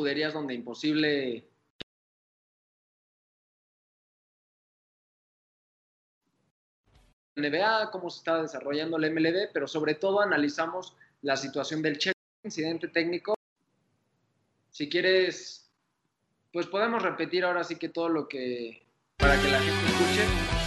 escuderías donde imposible NBA, cómo se está desarrollando el MLB, pero sobre todo analizamos la situación del Checo, incidente técnico. Si quieres, pues podemos repetir ahora sí que todo lo que, para que la gente escuche.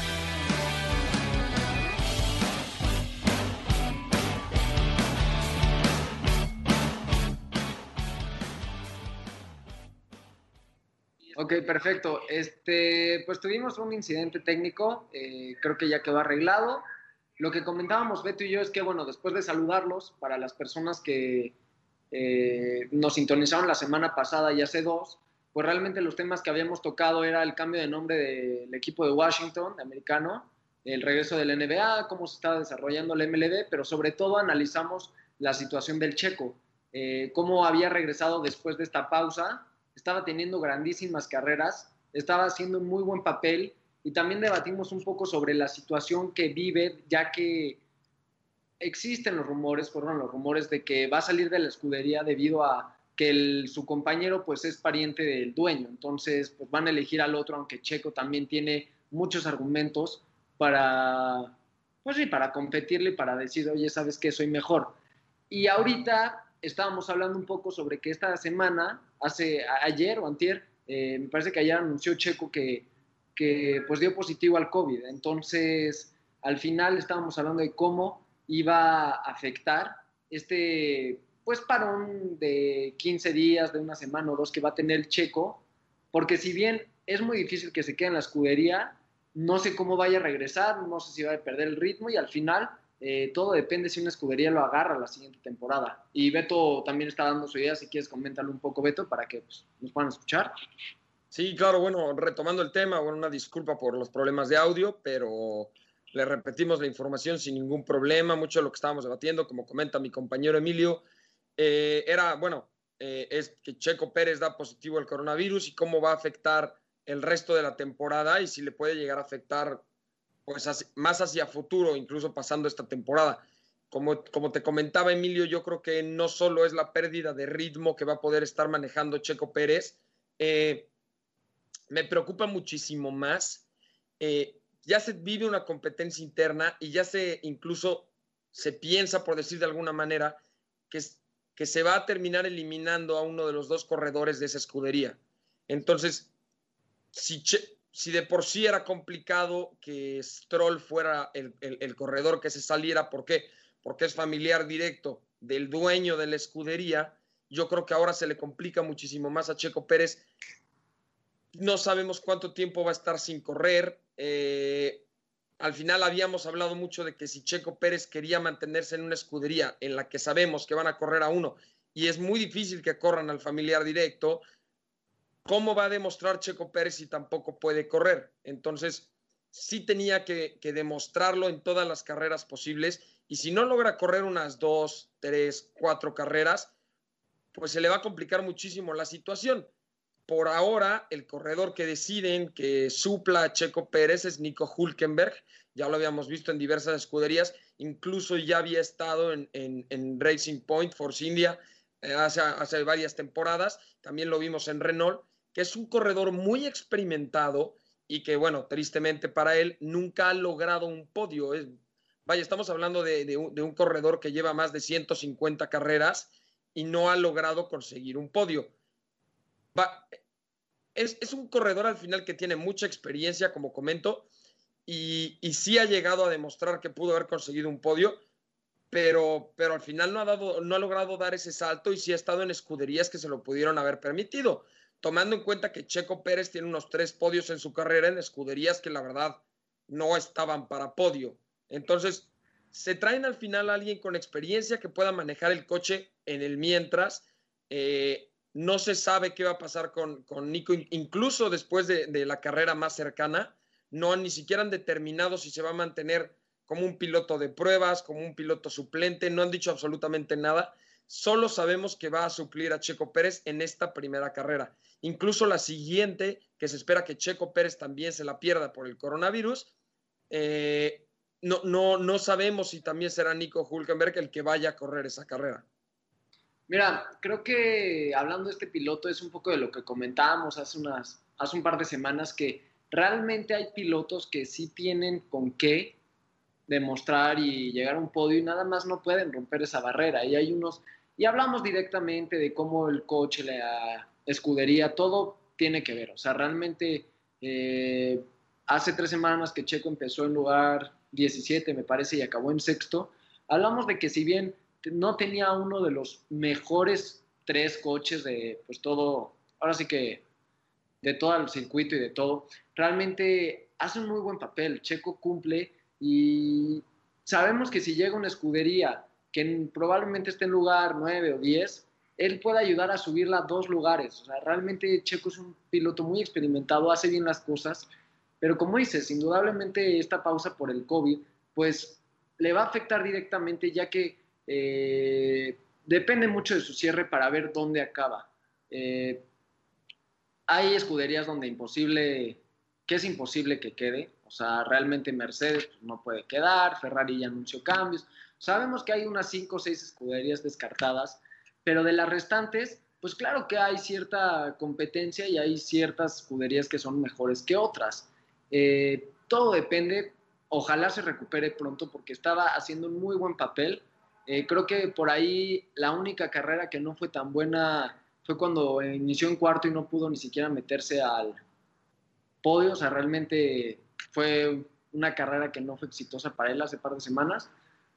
Ok, perfecto. Este, pues tuvimos un incidente técnico, eh, creo que ya quedó arreglado. Lo que comentábamos Beto y yo es que, bueno, después de saludarlos, para las personas que eh, nos sintonizaron la semana pasada y hace dos, pues realmente los temas que habíamos tocado era el cambio de nombre del equipo de Washington, de americano, el regreso del NBA, cómo se está desarrollando el MLB, pero sobre todo analizamos la situación del checo, eh, cómo había regresado después de esta pausa estaba teniendo grandísimas carreras, estaba haciendo un muy buen papel y también debatimos un poco sobre la situación que vive, ya que existen los rumores, fueron los rumores de que va a salir de la escudería debido a que su compañero pues es pariente del dueño, entonces pues van a elegir al otro, aunque Checo también tiene muchos argumentos para, pues sí, para competirle y para decir, oye, sabes que soy mejor. Y ahorita estábamos hablando un poco sobre que esta semana, hace ayer o antier, eh, me parece que ayer anunció Checo que, que pues dio positivo al COVID. Entonces, al final estábamos hablando de cómo iba a afectar este pues parón de 15 días, de una semana o dos que va a tener Checo, porque si bien es muy difícil que se quede en la escudería, no sé cómo vaya a regresar, no sé si va a perder el ritmo y al final eh, todo depende si una escudería lo agarra la siguiente temporada. Y Beto también está dando su idea, si quieres coméntalo un poco, Beto, para que pues, nos puedan escuchar. Sí, claro, bueno, retomando el tema, bueno, una disculpa por los problemas de audio, pero le repetimos la información sin ningún problema, mucho de lo que estábamos debatiendo, como comenta mi compañero Emilio, eh, era, bueno, eh, es que Checo Pérez da positivo al coronavirus y cómo va a afectar el resto de la temporada y si le puede llegar a afectar pues más hacia futuro, incluso pasando esta temporada. Como, como te comentaba Emilio, yo creo que no solo es la pérdida de ritmo que va a poder estar manejando Checo Pérez, eh, me preocupa muchísimo más. Eh, ya se vive una competencia interna y ya se incluso se piensa, por decir de alguna manera, que, que se va a terminar eliminando a uno de los dos corredores de esa escudería. Entonces, si, si de por sí era complicado que Stroll fuera el, corredor que se saliera, ¿por qué? Porque es familiar directo del dueño de la escudería, yo creo que ahora se le complica muchísimo más a Checo Pérez. No sabemos cuánto tiempo va a estar sin correr. Eh, al final habíamos hablado mucho de que si Checo Pérez quería mantenerse en una escudería en la que sabemos que van a correr a uno y es muy difícil que corran al familiar directo, ¿cómo va a demostrar Checo Pérez si tampoco puede correr? Entonces, sí tenía que, demostrarlo en todas las carreras posibles y si no logra correr unas dos, tres, cuatro carreras, pues se le va a complicar muchísimo la situación. Por ahora, el corredor que deciden que supla a Checo Pérez es Nico Hulkenberg. Ya lo habíamos visto en diversas escuderías, incluso ya había estado en, Racing Point, Force India, eh, hace varias temporadas. También lo vimos en Renault que es un corredor muy experimentado y que, bueno, tristemente para él nunca ha logrado un podio. vaya, estamos hablando de, un, corredor que lleva más de 150 carreras y no ha logrado conseguir un podio. es, un corredor al final que tiene mucha experiencia, como comento, y, y, sí ha llegado a demostrar que pudo haber conseguido un podio, pero, pero al final no ha, dado, no ha logrado dar ese salto y sí ha estado en escuderías que se lo pudieron haber permitido tomando en cuenta que Checo Pérez tiene unos tres podios en su carrera en escuderías que la verdad no estaban para podio. Entonces, se traen al final a alguien con experiencia que pueda manejar el coche en el mientras. Eh, no se sabe qué va a pasar con, Nico, incluso después de, la carrera más cercana. No ni siquiera han determinado si se va a mantener como un piloto de pruebas, como un piloto suplente. No han dicho absolutamente nada. Solo sabemos que va a suplir a Checo Pérez en esta primera carrera. Incluso la siguiente, que se espera que Checo Pérez también se la pierda por el coronavirus, eh, no, no, no sabemos si también será Nico Hulkenberg el que vaya a correr esa carrera. Mira, creo que hablando de este piloto es un poco de lo que comentábamos hace, unas, hace un par de semanas, que realmente hay pilotos que sí tienen con qué demostrar y llegar a un podio y nada más no pueden romper esa barrera. Y hay unos, y hablamos directamente de cómo el coche, la escudería, todo tiene que ver. O sea, realmente eh, hace tres semanas que Checo empezó en lugar 17, me parece, y acabó en sexto. Hablamos de que si bien no tenía uno de los mejores tres coches de pues todo, ahora sí que de todo el circuito y de todo, realmente hace un muy buen papel. Checo cumple y sabemos que si llega una escudería que probablemente esté en lugar 9 o 10, él puede ayudar a subirla a dos lugares. O sea, realmente Checo es un piloto muy experimentado, hace bien las cosas, pero como dices, indudablemente esta pausa por el COVID, pues le va a afectar directamente ya que eh, depende mucho de su cierre para ver dónde acaba. Eh, hay escuderías donde imposible, que es imposible que quede, o sea, realmente Mercedes pues, no puede quedar, Ferrari ya anunció cambios, sabemos que hay unas 5 o 6 escuderías descartadas, pero de las restantes, pues claro que hay cierta competencia y hay ciertas escuderías que son mejores que otras. Eh, todo depende, ojalá se recupere pronto porque estaba haciendo un muy buen papel. Eh, creo que por ahí la única carrera que no fue tan buena fue cuando inició en cuarto y no pudo ni siquiera meterse al podio. O sea, realmente fue una carrera que no fue exitosa para él hace par de semanas.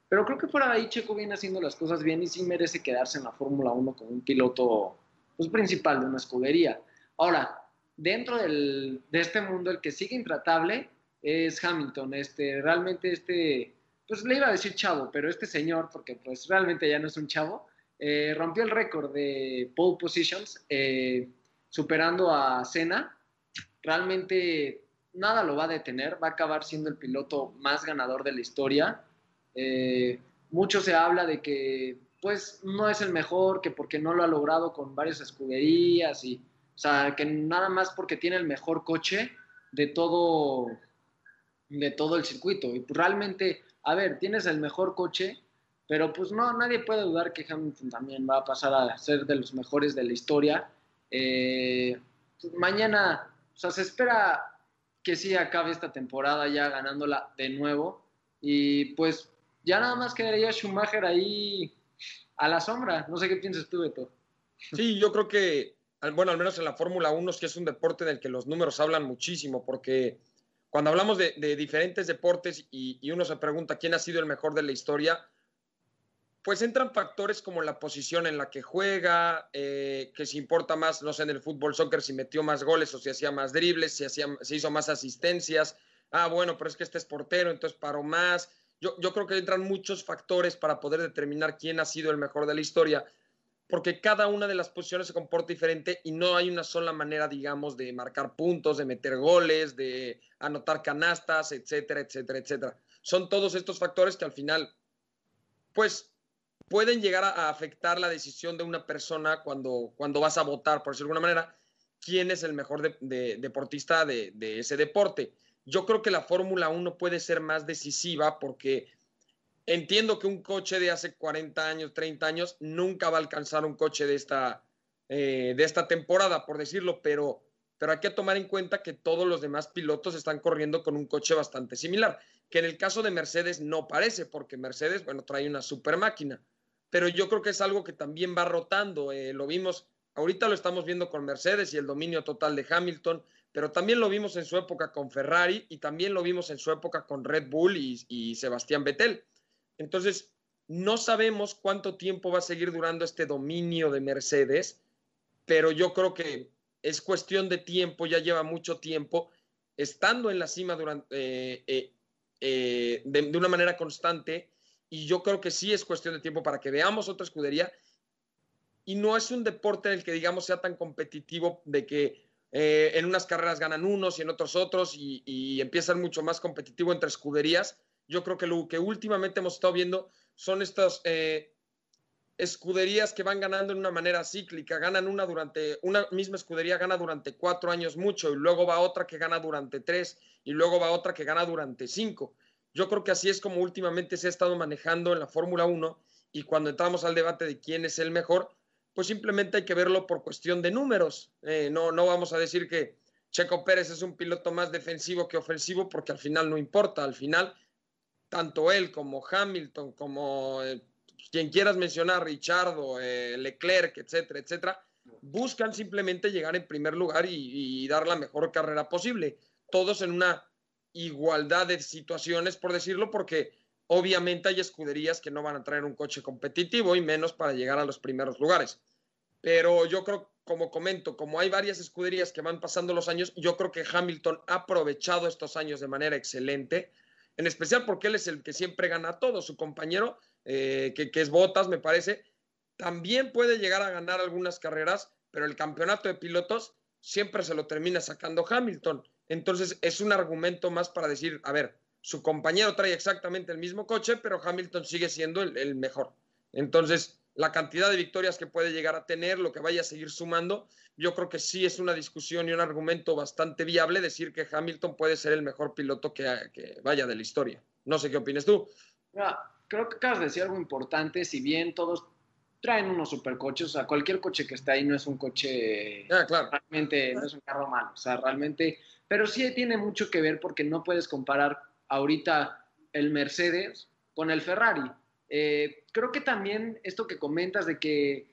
Pero creo que de ahí Checo viene haciendo las cosas bien y sí merece quedarse en la Fórmula 1 como un piloto pues, principal de una escudería. Ahora, dentro del, de este mundo el que sigue intratable es Hamilton. Este, realmente este, pues le iba a decir chavo, pero este señor, porque pues realmente ya no es un chavo, eh, rompió el récord de pole positions, eh, superando a Senna. Realmente nada lo va a detener, va a acabar siendo el piloto más ganador de la historia. Eh, mucho se habla de que pues no es el mejor, que porque no lo ha logrado con varias escuderías y, o sea, que nada más porque tiene el mejor coche de todo, de todo el circuito. Y pues, realmente, a ver, tienes el mejor coche, pero pues no, nadie puede dudar que Hamilton también va a pasar a ser de los mejores de la historia. Eh, pues, mañana, o sea, se espera que sí acabe esta temporada ya ganándola de nuevo. Y pues ya nada más quedaría Schumacher ahí a la sombra. No sé qué piensas tú, Beto. Sí, yo creo que, bueno, al menos en la Fórmula 1 es que es un deporte del que los números hablan muchísimo, porque cuando hablamos de, diferentes deportes y, uno se pregunta quién ha sido el mejor de la historia, pues entran factores como la posición en la que juega, eh, que si importa más, no sé, en el fútbol, soccer, si metió más goles o si hacía más dribles, si hacía, si hizo más asistencias. Ah, bueno, pero es que este es portero, entonces paró más. Yo, yo creo que entran muchos factores para poder determinar quién ha sido el mejor de la historia, porque cada una de las posiciones se comporta diferente y no hay una sola manera, digamos, de marcar puntos, de meter goles, de anotar canastas, etcétera, etcétera, etcétera. Son todos estos factores que al final, pues pueden llegar a, afectar la decisión de una persona cuando, cuando vas a votar, por decirlo de alguna manera, quién es el mejor deportista de, ese deporte. Yo creo que la Fórmula 1 puede ser más decisiva porque entiendo que un coche de hace 40 años, 30 años, nunca va a alcanzar un coche de esta, eh, de esta temporada, por decirlo, pero, pero hay que tomar en cuenta que todos los demás pilotos están corriendo con un coche bastante similar, que en el caso de Mercedes no parece, porque Mercedes, bueno, trae una super máquina pero yo creo que es algo que también va rotando. Eh, lo vimos, ahorita lo estamos viendo con Mercedes y el dominio total de Hamilton, pero también lo vimos en su época con Ferrari y también lo vimos en su época con Red Bull y, y Sebastián Vettel. Entonces, no sabemos cuánto tiempo va a seguir durando este dominio de Mercedes, pero yo creo que es cuestión de tiempo, ya lleva mucho tiempo estando en la cima durante, eh, eh, de, una manera constante y yo creo que sí es cuestión de tiempo para que veamos otra escudería. Y no es un deporte en el que, digamos, sea tan competitivo de que eh, en unas carreras ganan unos y en otros otros y, y empieza a ser mucho más competitivo entre escuderías. Yo creo que lo que últimamente hemos estado viendo son estas eh, escuderías que van ganando en una manera cíclica. Ganan una durante, una misma escudería gana durante cuatro años mucho y luego va otra que gana durante tres y luego va otra que gana durante cinco. Yo creo que así es como últimamente se ha estado manejando en la Fórmula 1 y cuando entramos al debate de quién es el mejor, pues simplemente hay que verlo por cuestión de números. Eh, no, no vamos a decir que Checo Pérez es un piloto más defensivo que ofensivo porque al final no importa, al final tanto él como Hamilton, como eh, quien quieras mencionar, Richardo, eh, Leclerc, etcétera, etcétera, buscan simplemente llegar en primer lugar y, dar la mejor carrera posible. Todos en una igualdad de situaciones, por decirlo, porque obviamente hay escuderías que no van a traer un coche competitivo y menos para llegar a los primeros lugares. Pero yo creo, como comento, como hay varias escuderías que van pasando los años, yo creo que Hamilton ha aprovechado estos años de manera excelente en especial porque él es el que siempre gana todo. Su compañero, eh, que, que, es Botas, me parece, también puede llegar a ganar algunas carreras, pero el campeonato de pilotos siempre se lo termina sacando Hamilton. Entonces es un argumento más para decir, a ver, su compañero trae exactamente el mismo coche, pero Hamilton sigue siendo el, el mejor. Entonces, la cantidad de victorias que puede llegar a tener, lo que vaya a seguir sumando, yo creo que sí es una discusión y un argumento bastante viable decir que Hamilton puede ser el mejor piloto que, que vaya de la historia. No sé qué opinas tú. creo que acabas de decir algo importante, si bien todos traen unos supercoches, o sea, cualquier coche que está ahí no es un coche, ah, claro. realmente no es un carro malo, o sea, realmente, pero sí tiene mucho que ver porque no puedes comparar ahorita el Mercedes con el Ferrari. Eh, creo que también esto que comentas de que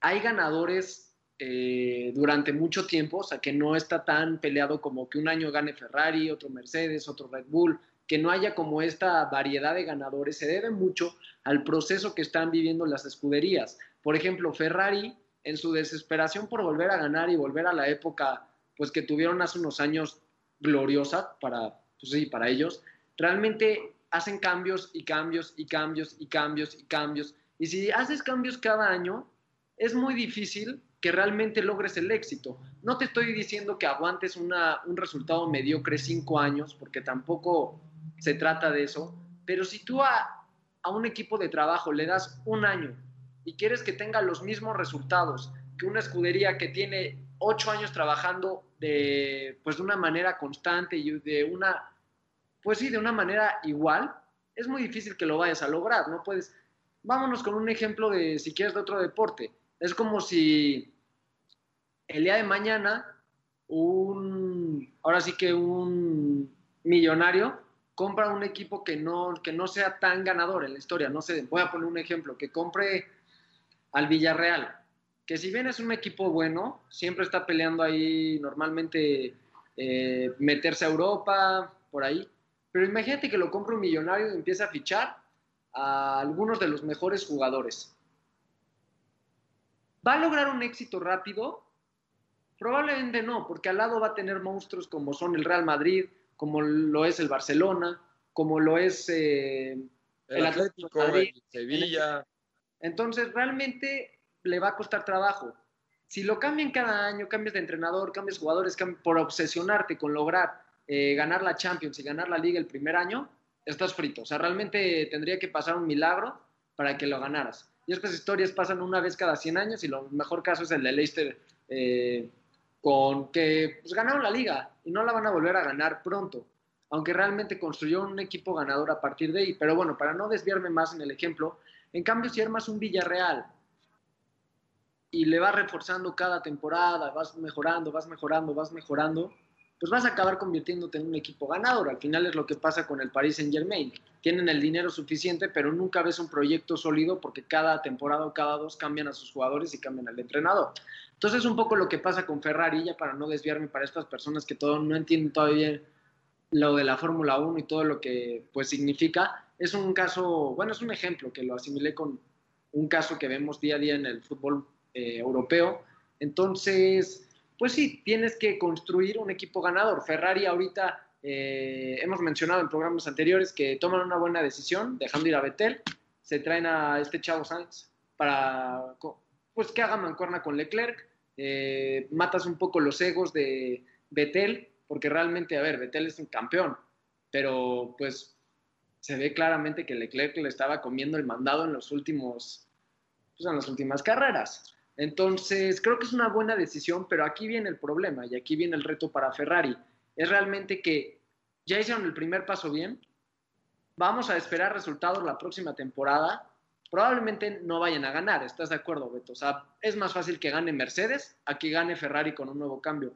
hay ganadores eh, durante mucho tiempo, o sea, que no está tan peleado como que un año gane Ferrari, otro Mercedes, otro Red Bull, que no haya como esta variedad de ganadores, se debe mucho al proceso que están viviendo las escuderías. Por ejemplo, Ferrari, en su desesperación por volver a ganar y volver a la época pues que tuvieron hace unos años gloriosa para, pues sí, para ellos, realmente hacen cambios y cambios y cambios y cambios y cambios. Y si haces cambios cada año, es muy difícil que realmente logres el éxito. No te estoy diciendo que aguantes una, un resultado mediocre cinco años, porque tampoco se trata de eso, pero si tú a, a un equipo de trabajo le das un año y quieres que tenga los mismos resultados que una escudería que tiene ocho años trabajando de, pues de una manera constante y de una, pues sí, de una manera igual, es muy difícil que lo vayas a lograr, no puedes, vámonos con un ejemplo de, si quieres, de otro deporte. Es como si el día de mañana un, ahora sí que un millonario compra un equipo que no, que no sea tan ganador en la historia. No sé, voy a poner un ejemplo, que compre al Villarreal, que si bien es un equipo bueno, siempre está peleando ahí normalmente eh, meterse a Europa, por ahí. Pero imagínate que lo compra un millonario y empieza a fichar a algunos de los mejores jugadores. ¿Va a lograr un éxito rápido? Probablemente no, porque al lado va a tener monstruos como son el Real Madrid, como lo es el Barcelona, como lo es eh, el, el, Atlético, Madrid, el Sevilla. Entonces, realmente le va a costar trabajo. Si lo cambian cada año, cambias de entrenador, cambias jugadores, cambias, por obsesionarte con lograr eh, ganar la Champions y ganar la Liga el primer año, estás frito. O sea, realmente tendría que pasar un milagro para que lo ganaras. Y estas historias pasan una vez cada 100 años y lo mejor caso es el de Leicester eh, con que pues, ganaron la liga y no la van a volver a ganar pronto, aunque realmente construyó un equipo ganador a partir de ahí. Pero bueno, para no desviarme más en el ejemplo, en cambio si armas un Villarreal y le vas reforzando cada temporada, vas mejorando, vas mejorando, vas mejorando, pues vas a acabar convirtiéndote en un equipo ganador. Al final es lo que pasa con el Paris Saint Germain. Tienen el dinero suficiente, pero nunca ves un proyecto sólido porque cada temporada o cada dos cambian a sus jugadores y cambian al entrenador. Entonces es un poco lo que pasa con Ferrari, ya para no desviarme para estas personas que todo, no entienden todavía lo de la Fórmula 1 y todo lo que pues significa. Es un caso, bueno, es un ejemplo que lo asimilé con un caso que vemos día a día en el fútbol eh, europeo. Entonces, pues sí, tienes que construir un equipo ganador. Ferrari ahorita eh, hemos mencionado en programas anteriores que toman una buena decisión dejando ir a Vettel, se traen a este chavo Sainz para pues que haga mancuerna con Leclerc, eh, matas un poco los egos de Vettel, porque realmente, a ver, Vettel es un campeón, pero pues se ve claramente que Leclerc le estaba comiendo el mandado en los últimos, pues en las últimas carreras. Entonces, creo que es una buena decisión, pero aquí viene el problema y aquí viene el reto para Ferrari. Es realmente que ya hicieron el primer paso bien, vamos a esperar resultados la próxima temporada, probablemente no vayan a ganar, ¿estás de acuerdo, Beto? O sea, es más fácil que gane Mercedes a que gane Ferrari con un nuevo cambio.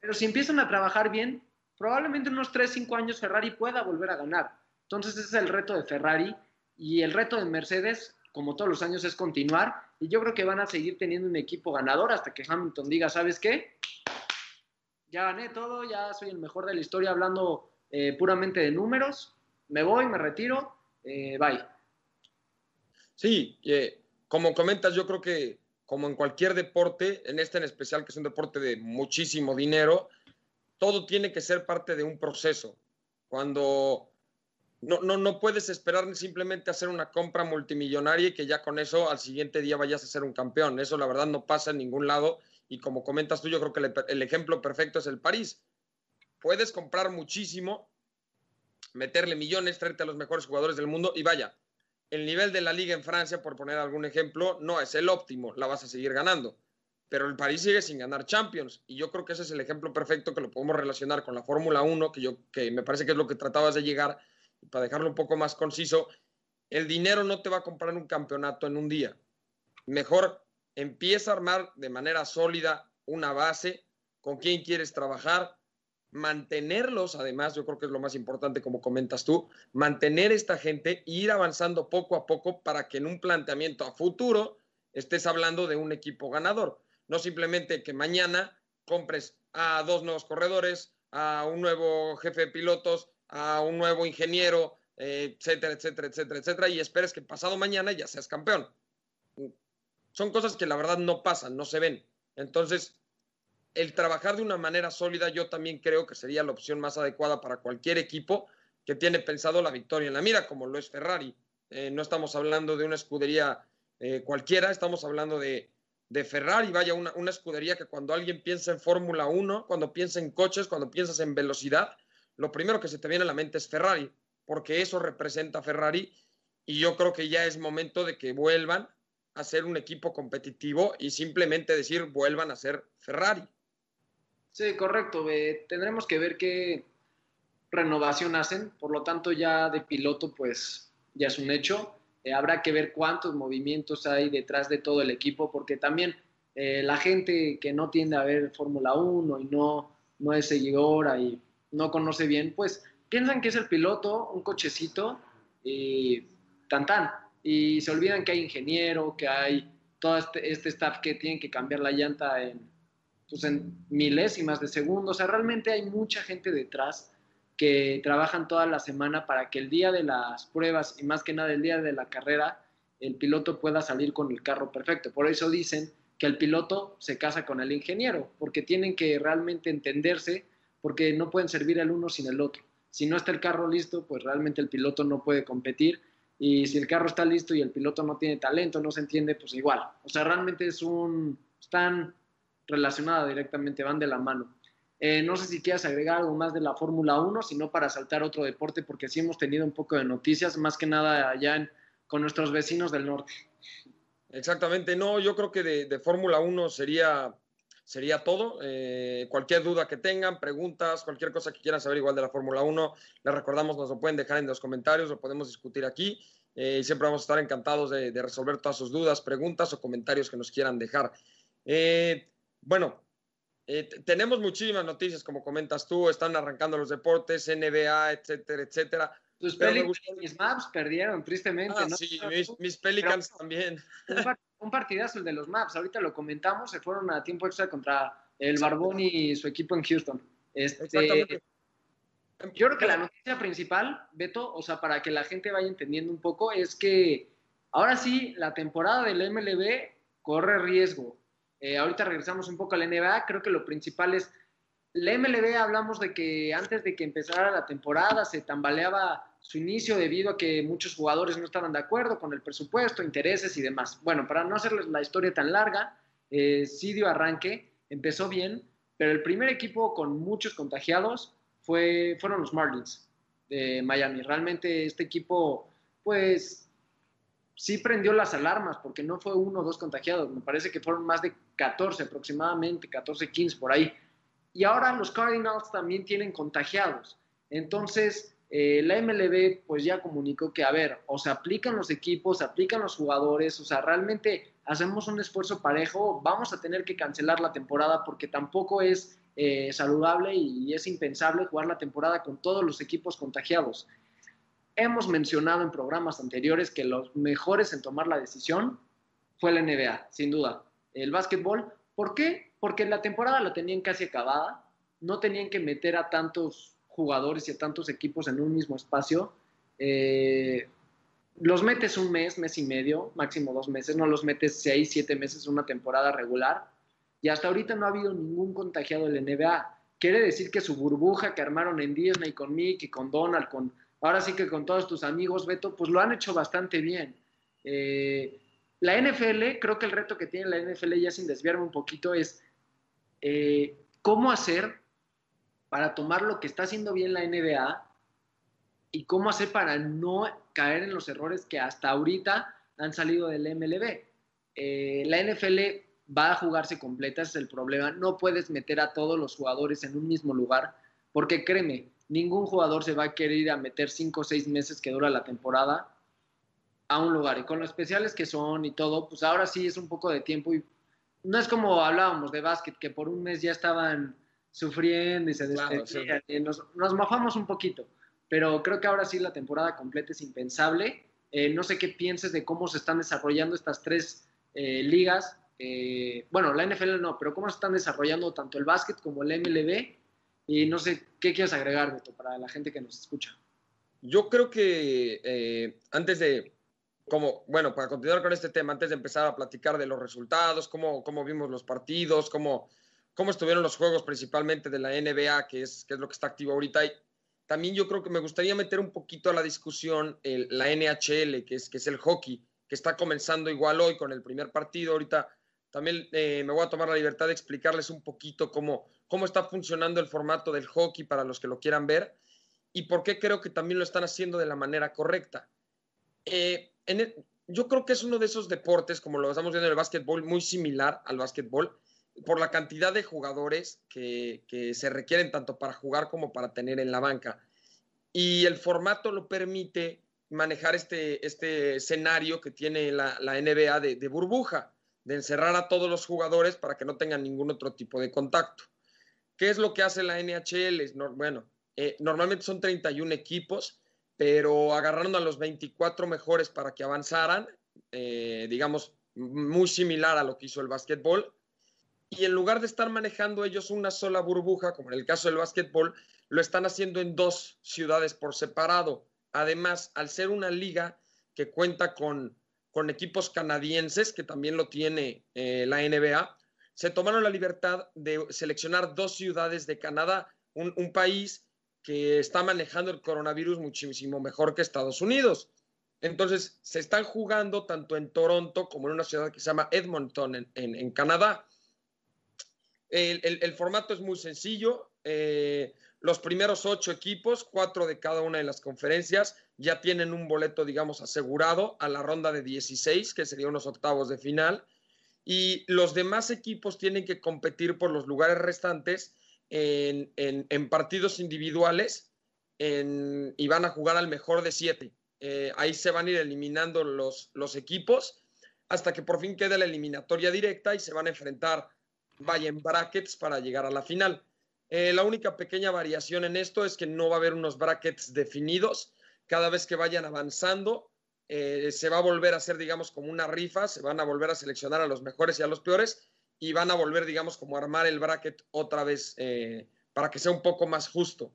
Pero si empiezan a trabajar bien, probablemente en unos 3, 5 años Ferrari pueda volver a ganar. Entonces ese es el reto de Ferrari y el reto de Mercedes, como todos los años, es continuar y yo creo que van a seguir teniendo un equipo ganador hasta que Hamilton diga, ¿sabes qué? Ya gané todo, ya soy el mejor de la historia hablando eh, puramente de números, me voy, me retiro, eh, bye. Sí, eh, como comentas, yo creo que como en cualquier deporte, en este en especial, que es un deporte de muchísimo dinero, todo tiene que ser parte de un proceso. Cuando no, no, no puedes esperar simplemente hacer una compra multimillonaria y que ya con eso al siguiente día vayas a ser un campeón. Eso la verdad no pasa en ningún lado. Y como comentas tú, yo creo que el ejemplo perfecto es el París. Puedes comprar muchísimo, meterle millones, traerte a los mejores jugadores del mundo y vaya, el nivel de la liga en Francia, por poner algún ejemplo, no es el óptimo, la vas a seguir ganando. Pero el París sigue sin ganar Champions. Y yo creo que ese es el ejemplo perfecto que lo podemos relacionar con la Fórmula 1, que, yo, que me parece que es lo que tratabas de llegar. Para dejarlo un poco más conciso, el dinero no te va a comprar un campeonato en un día. Mejor empieza a armar de manera sólida una base, con quién quieres trabajar, mantenerlos, además, yo creo que es lo más importante, como comentas tú, mantener esta gente e ir avanzando poco a poco para que en un planteamiento a futuro estés hablando de un equipo ganador. No simplemente que mañana compres a dos nuevos corredores, a un nuevo jefe de pilotos, a un nuevo ingeniero, etcétera, etcétera, etcétera, etcétera, y esperes que pasado mañana ya seas campeón. Son cosas que la verdad no pasan, no se ven. Entonces, el trabajar de una manera sólida yo también creo que sería la opción más adecuada para cualquier equipo que tiene pensado la victoria en la mira, como lo es Ferrari. Eh, no estamos hablando de una escudería eh, cualquiera, estamos hablando de, de Ferrari, vaya, una, una, escudería que cuando alguien piensa en Fórmula 1, cuando piensa en coches, cuando piensas en velocidad, lo primero que se te viene a la mente es Ferrari, porque eso representa Ferrari y yo creo que ya es momento de que vuelvan a ser un equipo competitivo y simplemente decir vuelvan a ser Ferrari. Sí, correcto. tendremos que ver qué renovación hacen. Por lo tanto, ya de piloto, pues ya es un hecho. Eh, habrá que ver cuántos movimientos hay detrás de todo el equipo, porque también eh, la gente que no tiende a ver Fórmula 1 y no, no es seguidora y no conoce bien, pues piensan que es el piloto, un cochecito y tan tan. Y se olvidan que hay ingeniero, que hay todo este, este staff que tienen que cambiar la llanta en pues, en milésimas de segundo. O sea, realmente hay mucha gente detrás que trabajan toda la semana para que el día de las pruebas y más que nada el día de la carrera, el piloto pueda salir con el carro perfecto. Por eso dicen que el piloto se casa con el ingeniero, porque tienen que realmente entenderse, porque no pueden servir el uno sin el otro. Si no está el carro listo, pues realmente el piloto no puede competir. Y si el carro está listo y el piloto no tiene talento, no se entiende, pues igual. O sea, realmente es un... Están relacionada directamente, van de la mano. Eh, no sé si quieras agregar algo más de la Fórmula 1, sino para saltar otro deporte, porque sí hemos tenido un poco de noticias, más que nada allá con nuestros vecinos del norte. Exactamente, no, yo creo que de, Fórmula 1 sería, sería todo. Eh, cualquier duda que tengan, preguntas, cualquier cosa que quieran saber igual de la Fórmula 1, les recordamos, nos lo pueden dejar en los comentarios, lo podemos discutir aquí. Eh, y siempre vamos a estar encantados de, de, resolver todas sus dudas, preguntas o comentarios que nos quieran dejar. Eh, bueno, tenemos muchísimas noticias, como comentas tú, están arrancando los deportes, NBA, etcétera, etcétera. Tus Pelicans mis Maps perdieron, tristemente. Ah, sí, mis, Pelicans también. Un, partidazo el de los Maps, ahorita lo comentamos, se fueron a tiempo extra contra el Barbón y su equipo en Houston. Este. Yo creo que la noticia principal, Beto, o sea, para que la gente vaya entendiendo un poco, es que ahora sí, la temporada del MLB corre riesgo. Eh, ahorita regresamos un poco a la NBA. Creo que lo principal es, la MLB hablamos de que antes de que empezara la temporada se tambaleaba su inicio debido a que muchos jugadores no estaban de acuerdo con el presupuesto, intereses y demás. Bueno, para no hacerles la historia tan larga, eh, sí dio arranque, empezó bien, pero el primer equipo con muchos contagiados fue, fueron los Marlins de Miami. Realmente este equipo, pues sí prendió las alarmas porque no fue uno o dos contagiados, me parece que fueron más de 14 aproximadamente, 14, 15 por ahí. Y ahora los Cardinals también tienen contagiados. Entonces, eh, la MLB pues ya comunicó que, a ver, o se aplican los equipos, se aplican los jugadores, o sea, realmente hacemos un esfuerzo parejo, vamos a tener que cancelar la temporada porque tampoco es eh, saludable y es impensable jugar la temporada con todos los equipos contagiados. Hemos mencionado en programas anteriores que los mejores en tomar la decisión fue la NBA, sin duda. El básquetbol, ¿por qué? Porque la temporada la tenían casi acabada, no tenían que meter a tantos jugadores y a tantos equipos en un mismo espacio. Eh, los metes un mes, mes y medio, máximo dos meses, no los metes seis, siete meses una temporada regular. Y hasta ahorita no ha habido ningún contagiado la NBA. Quiere decir que su burbuja que armaron en Disney con Mickey, con Donald, con ahora sí que con todos tus amigos, Beto, pues lo han hecho bastante bien. Eh, la NFL, creo que el reto que tiene la NFL, ya sin desviarme un poquito, es eh, cómo hacer para tomar lo que está haciendo bien la NBA y cómo hacer para no caer en los errores que hasta ahorita han salido del MLB. Eh, la NFL va a jugarse completa, ese es el problema. No puedes meter a todos los jugadores en un mismo lugar, porque créeme, ningún jugador se va a querer ir a meter cinco o seis meses que dura la temporada a un lugar. Y con lo especiales que son y todo, pues ahora sí es un poco de tiempo y no es como hablábamos de básquet, que por un mes ya estaban sufriendo y se despedían. nos, nos mojamos un poquito, pero creo que ahora sí la temporada completa es impensable. Eh, no sé qué pienses de cómo se están desarrollando estas tres eh, ligas. Eh, bueno, la NFL no, pero cómo se están desarrollando tanto el básquet como el MLB. Y no sé qué quieres agregar, Beto, para la gente que nos escucha. Yo creo que antes de, como, bueno, para continuar con este tema, antes de empezar a platicar de los resultados, cómo, cómo vimos los partidos, cómo, cómo estuvieron los juegos principalmente de la NBA, que es, que es lo que está activo ahorita. También yo creo que me gustaría meter un poquito a la discusión la NHL, que es, que es el hockey, que está comenzando igual hoy con el primer partido. Ahorita también eh, me voy a tomar la libertad de explicarles un poquito cómo, cómo está funcionando el formato del hockey para los que lo quieran ver y por qué creo que también lo están haciendo de la manera correcta. Eh, yo creo que es uno de esos deportes, como lo estamos viendo en el básquetbol, muy similar al básquetbol, por la cantidad de jugadores que, se requieren tanto para jugar como para tener en la banca. Y el formato lo permite manejar este, este escenario que tiene la, NBA de, burbuja, de encerrar a todos los jugadores para que no tengan ningún otro tipo de contacto. ¿Qué es lo que hace la NHL? bueno, eh, normalmente son 31 equipos, pero agarraron a los 24 mejores para que avanzaran, eh, digamos, muy similar a lo que hizo el básquetbol y en lugar de estar manejando ellos una sola burbuja, como en el caso del básquetbol, lo están haciendo en dos ciudades por separado. Además, al ser una liga que cuenta con, con equipos canadienses, que también lo tiene eh, la NBA, se tomaron la libertad de seleccionar dos ciudades de Canadá, un, país que está manejando el coronavirus muchísimo mejor que Estados Unidos. Entonces, se están jugando tanto en Toronto como en una ciudad que se llama Edmonton, en, en Canadá. El, formato es muy sencillo. Eh, los primeros ocho equipos, cuatro de cada una de las conferencias, ya tienen un boleto, digamos, asegurado a la ronda de 16, que serían los octavos de final. Y los demás equipos tienen que competir por los lugares restantes en, partidos individuales y van a jugar al mejor de siete. Eh, ahí se van a ir eliminando los, los equipos hasta que por fin quede la eliminatoria directa y se van a enfrentar vaya en brackets para llegar a la final. Eh, la única pequeña variación en esto es que no va a haber unos brackets definidos. Cada vez que vayan avanzando, eh, se va a volver a hacer, digamos, como una rifa, se van a volver a seleccionar a los mejores y a los peores y van a volver, digamos, como a armar el bracket otra vez eh, para que sea un poco más justo.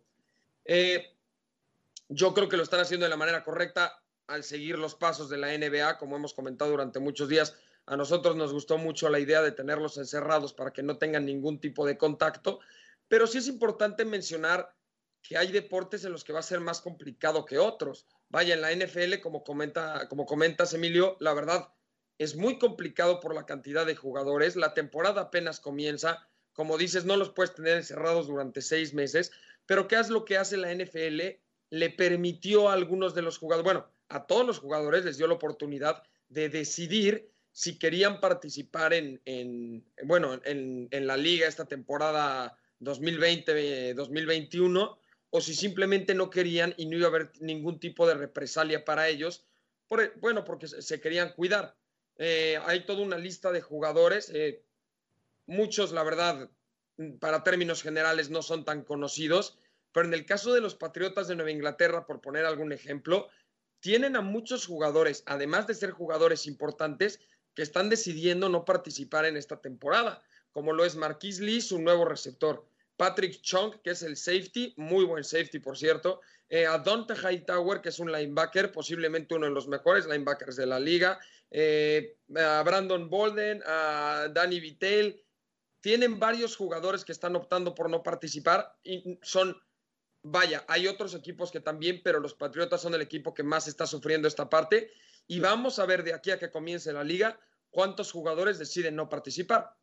yo creo que lo están haciendo de la manera correcta al seguir los pasos de la NBA, como hemos comentado durante muchos días a nosotros nos gustó mucho la idea de tenerlos encerrados para que no tengan ningún tipo de contacto, pero sí es importante mencionar que hay deportes en los que va a ser más complicado que otros. Vaya, en la NFL, como, comenta, como comentas, Emilio, la verdad es muy complicado por la cantidad de jugadores. La temporada apenas comienza. Como dices, no los puedes tener encerrados durante seis meses. Pero ¿qué es lo que hace la NFL? Le permitió a algunos de los jugadores, bueno, a todos los jugadores les dio la oportunidad de decidir si querían participar en, bueno, en, la liga esta temporada 2020-2021 o si simplemente no querían y no iba a haber ningún tipo de represalia para ellos, por, bueno, porque se querían cuidar. Eh, hay toda una lista de jugadores, eh, muchos, la verdad, para términos generales no son tan conocidos, pero en el caso de los Patriotas de Nueva Inglaterra, por poner algún ejemplo, tienen a muchos jugadores, además de ser jugadores importantes, que están decidiendo no participar en esta temporada, como lo es Marquis Lee, su nuevo receptor, Patrick Chung, que es el safety, muy buen safety, por cierto, eh, a Dante Hightower, que es un linebacker, posiblemente uno de los mejores linebackers de la liga, eh, a Brandon Bolden, a Danny Vitale. Tienen varios jugadores que están optando por no participar y son, vaya, hay otros equipos que también, pero los Patriotas son el equipo que más está sufriendo esta parte. Y vamos a ver de aquí a que comience la liga cuántos jugadores deciden no participar.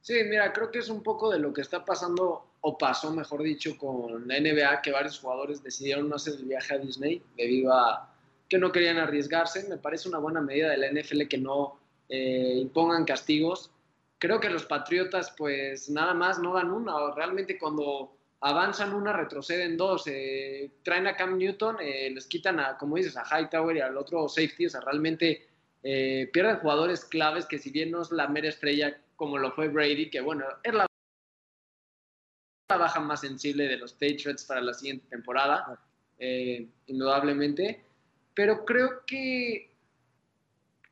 Sí, mira, creo que es un poco de lo que está pasando, o pasó, mejor dicho, con la NBA, que varios jugadores decidieron no hacer el viaje a Disney debido a que no querían arriesgarse. Me parece una buena medida de la NFL que no eh, impongan castigos. Creo que los Patriotas, pues nada más no dan una. Realmente cuando avanzan una, retroceden dos. Eh, traen a Cam Newton, eh, les quitan a, como dices, a Hightower y al otro safety. O sea, realmente pierden jugadores claves que si bien no es la mera estrella como lo fue Brady, que bueno, es la baja más sensible de los Patriots para la siguiente temporada, eh, indudablemente. Pero creo que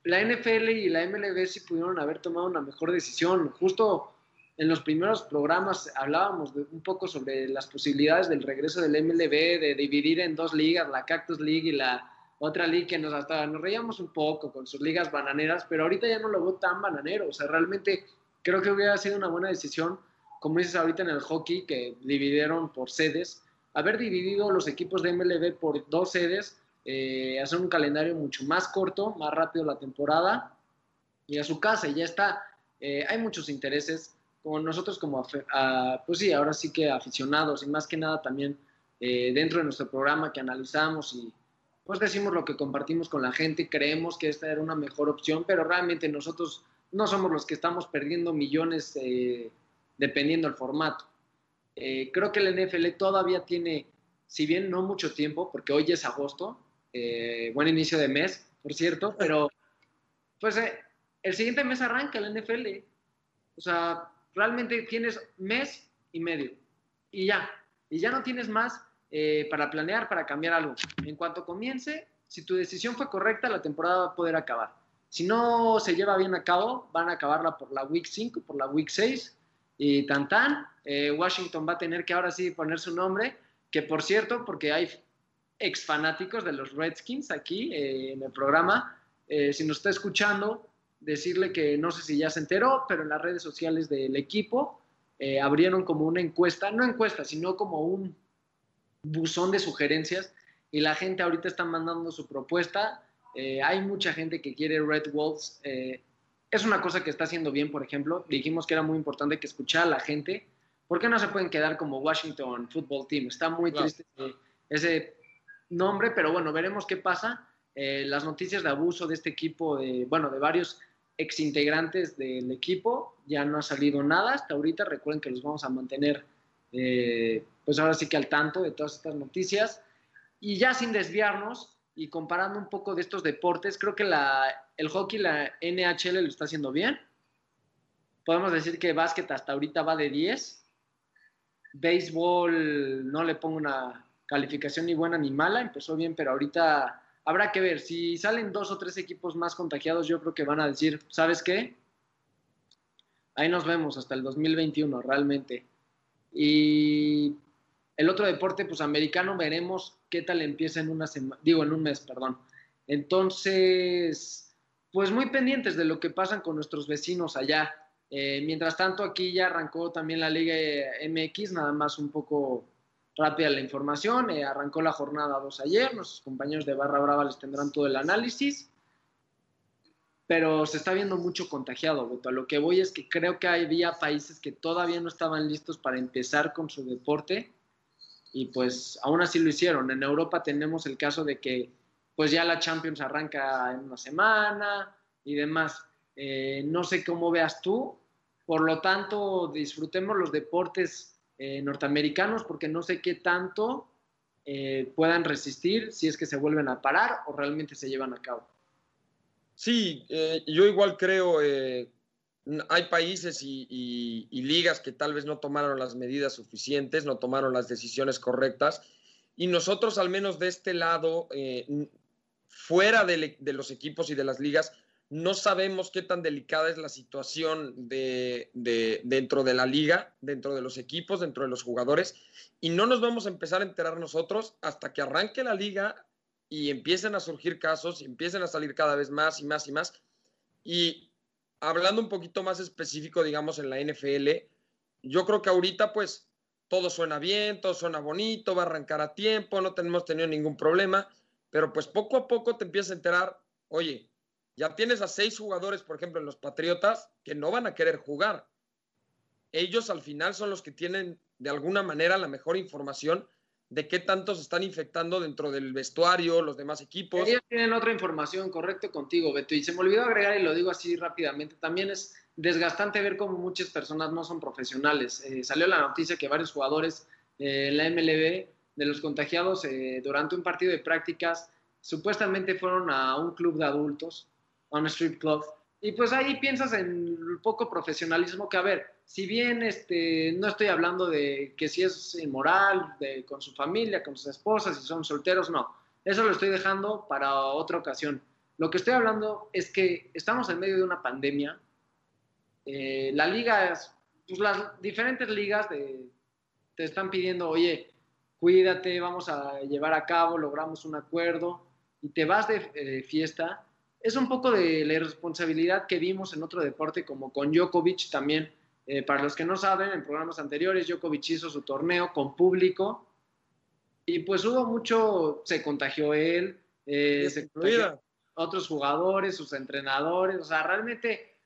la NFL y la MLB sí pudieron haber tomado una mejor decisión. Justo en los primeros programas hablábamos un poco sobre las posibilidades del regreso del MLB, de dividir en dos ligas, la Cactus League y la otra liga que nos hasta nos reíamos un poco con sus ligas bananeras, pero ahorita ya no lo veo tan bananero. O sea, realmente creo que hubiera sido una buena decisión, como dices ahorita en el hockey, que dividieron por sedes, haber dividido los equipos de MLB por dos sedes, eh, hacer un calendario mucho más corto, más rápido la temporada, y a su casa, y ya está. Eh, hay muchos intereses, como nosotros como, pues sí, ahora sí que aficionados, y más que nada también eh, dentro de nuestro programa que analizamos y pues decimos lo que compartimos con la gente, creemos que esta era una mejor opción, pero realmente nosotros no somos los que estamos perdiendo millones eh, dependiendo del formato. Eh, creo que el NFL todavía tiene, si bien no mucho tiempo, porque hoy es agosto, eh, buen inicio de mes, por cierto, pero pues el siguiente mes arranca el NFL. O sea, realmente tienes mes y medio y ya, y ya no tienes más para planear, para cambiar algo. En cuanto comience, si tu decisión fue correcta, la temporada va a poder acabar. Si no se lleva bien a cabo, van a acabarla por la Week 5, por la Week 6 y tan tan. Eh, Washington va a tener que ahora sí poner su nombre, que por cierto, porque hay ex fanáticos de los Redskins aquí eh, en el programa, eh, si nos está escuchando, decirle que no sé si ya se enteró, pero en las redes sociales del equipo abrieron como una encuesta, no encuesta, sino como un buzón de sugerencias y la gente ahorita está mandando su propuesta eh, hay mucha gente que quiere Red Wolves. Eh, es una cosa que está haciendo bien, por ejemplo. Dijimos que era muy importante que escuchara a la gente. ¿Por qué no se pueden quedar como Washington Football Team? Está muy triste ese, nombre, pero bueno, veremos qué pasa. Eh, las noticias de abuso de este equipo, de, bueno, de varios exintegrantes del equipo, ya no ha salido nada hasta ahorita. Recuerden que los vamos a mantener, pues ahora sí que al tanto de todas estas noticias. Y ya sin desviarnos, y comparando un poco de estos deportes, creo que la, el hockey, la NHL lo está haciendo bien. Podemos decir que básquet hasta ahorita va de 10. Béisbol no le pongo una calificación ni buena ni mala, empezó bien, pero ahorita habrá que ver. Si salen dos o tres equipos más contagiados, yo creo que van a decir, ¿sabes qué? Ahí nos vemos hasta el 2021, realmente. Y el otro deporte, pues americano, veremos qué tal empieza en una semana, digo, en un mes, perdón. Entonces, pues muy pendientes de lo que pasan con nuestros vecinos allá. Eh, mientras tanto, aquí ya arrancó también la Liga MX, nada más un poco rápida la información. Eh, arrancó la jornada 2 ayer, nuestros compañeros de Barra Brava les tendrán todo el análisis. Pero se está viendo mucho contagiado, Beto. A lo que voy es que creo que había países que todavía no estaban listos para empezar con su deporte y pues aún así lo hicieron. En Europa tenemos el caso de que pues ya la Champions arranca en una semana y demás. Eh, no sé cómo veas tú, por lo tanto disfrutemos los deportes eh, norteamericanos porque no sé qué tanto eh, puedan resistir si es que se vuelven a parar o realmente se llevan a cabo. Sí, eh, yo igual creo, eh, hay países y, ligas que tal vez no tomaron las medidas suficientes, no tomaron las decisiones correctas, y nosotros al menos de este lado, fuera de, de, los equipos y de las ligas, no sabemos qué tan delicada es la situación de, dentro de la liga, dentro de los equipos, dentro de los jugadores, y no nos vamos a empezar a enterar nosotros hasta que arranque la liga y empiecen a surgir casos, y empiecen a salir cada vez más y más y más. Y hablando un poquito más específico, digamos, en la NFL, yo creo que ahorita pues todo suena bien, todo suena bonito, va a arrancar a tiempo, no tenemos tenido ningún problema, pero pues poco a poco te empiezas a enterar, oye, ya tienes a seis jugadores, por ejemplo, en los Patriotas, que no van a querer jugar. Ellos al final son los que tienen de alguna manera la mejor información de qué tanto se están infectando dentro del vestuario, los demás equipos. Ellos tienen otra información, correcto contigo, Beto. Y se me olvidó agregar, y lo digo así rápidamente, también es desgastante ver cómo muchas personas no son profesionales. Eh, salió la noticia que varios jugadores eh, en la MLB de los contagiados eh, durante un partido de prácticas supuestamente fueron a un club de adultos un strip club. Y pues ahí piensas en el poco profesionalismo que, a ver, si bien este, no estoy hablando de que si es inmoral, de, con su familia, con sus esposas, si son solteros, no. Eso lo estoy dejando para otra ocasión. Lo que estoy hablando es que estamos en medio de una pandemia. Eh, la liga, pues las diferentes ligas te están pidiendo, oye, cuídate, vamos a llevar a cabo, logramos un acuerdo y te vas de eh, fiesta es un poco de la irresponsabilidad que vimos en otro deporte, como con Djokovic también. Eh, para los que no saben, en programas anteriores, Djokovic hizo su torneo con público y pues hubo mucho, se contagió él, eh, se contagió otros jugadores, sus entrenadores, o sea, realmente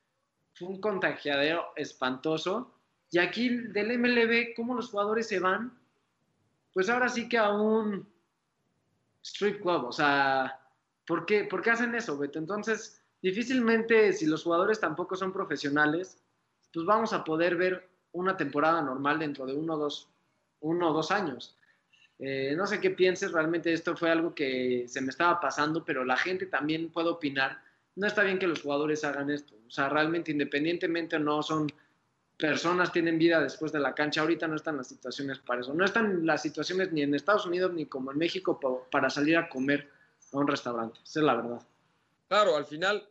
fue un contagiadero espantoso. Y aquí del MLB, ¿cómo los jugadores se van? Pues ahora sí que a un strip club, o sea, ¿Por qué, ¿Por qué hacen eso, Beto? Entonces, difícilmente, si los jugadores tampoco son profesionales, pues vamos a poder ver una temporada normal dentro de uno o dos, uno o dos años. Eh, no sé qué pienses, realmente esto fue algo que se me estaba pasando, pero la gente también puede opinar. No está bien que los jugadores hagan esto. O sea, realmente independientemente o no son personas, tienen vida después de la cancha. Ahorita no están las situaciones para eso. No están las situaciones ni en Estados Unidos ni como en México para salir a comer a un restaurante. Esa es la verdad. Claro, al final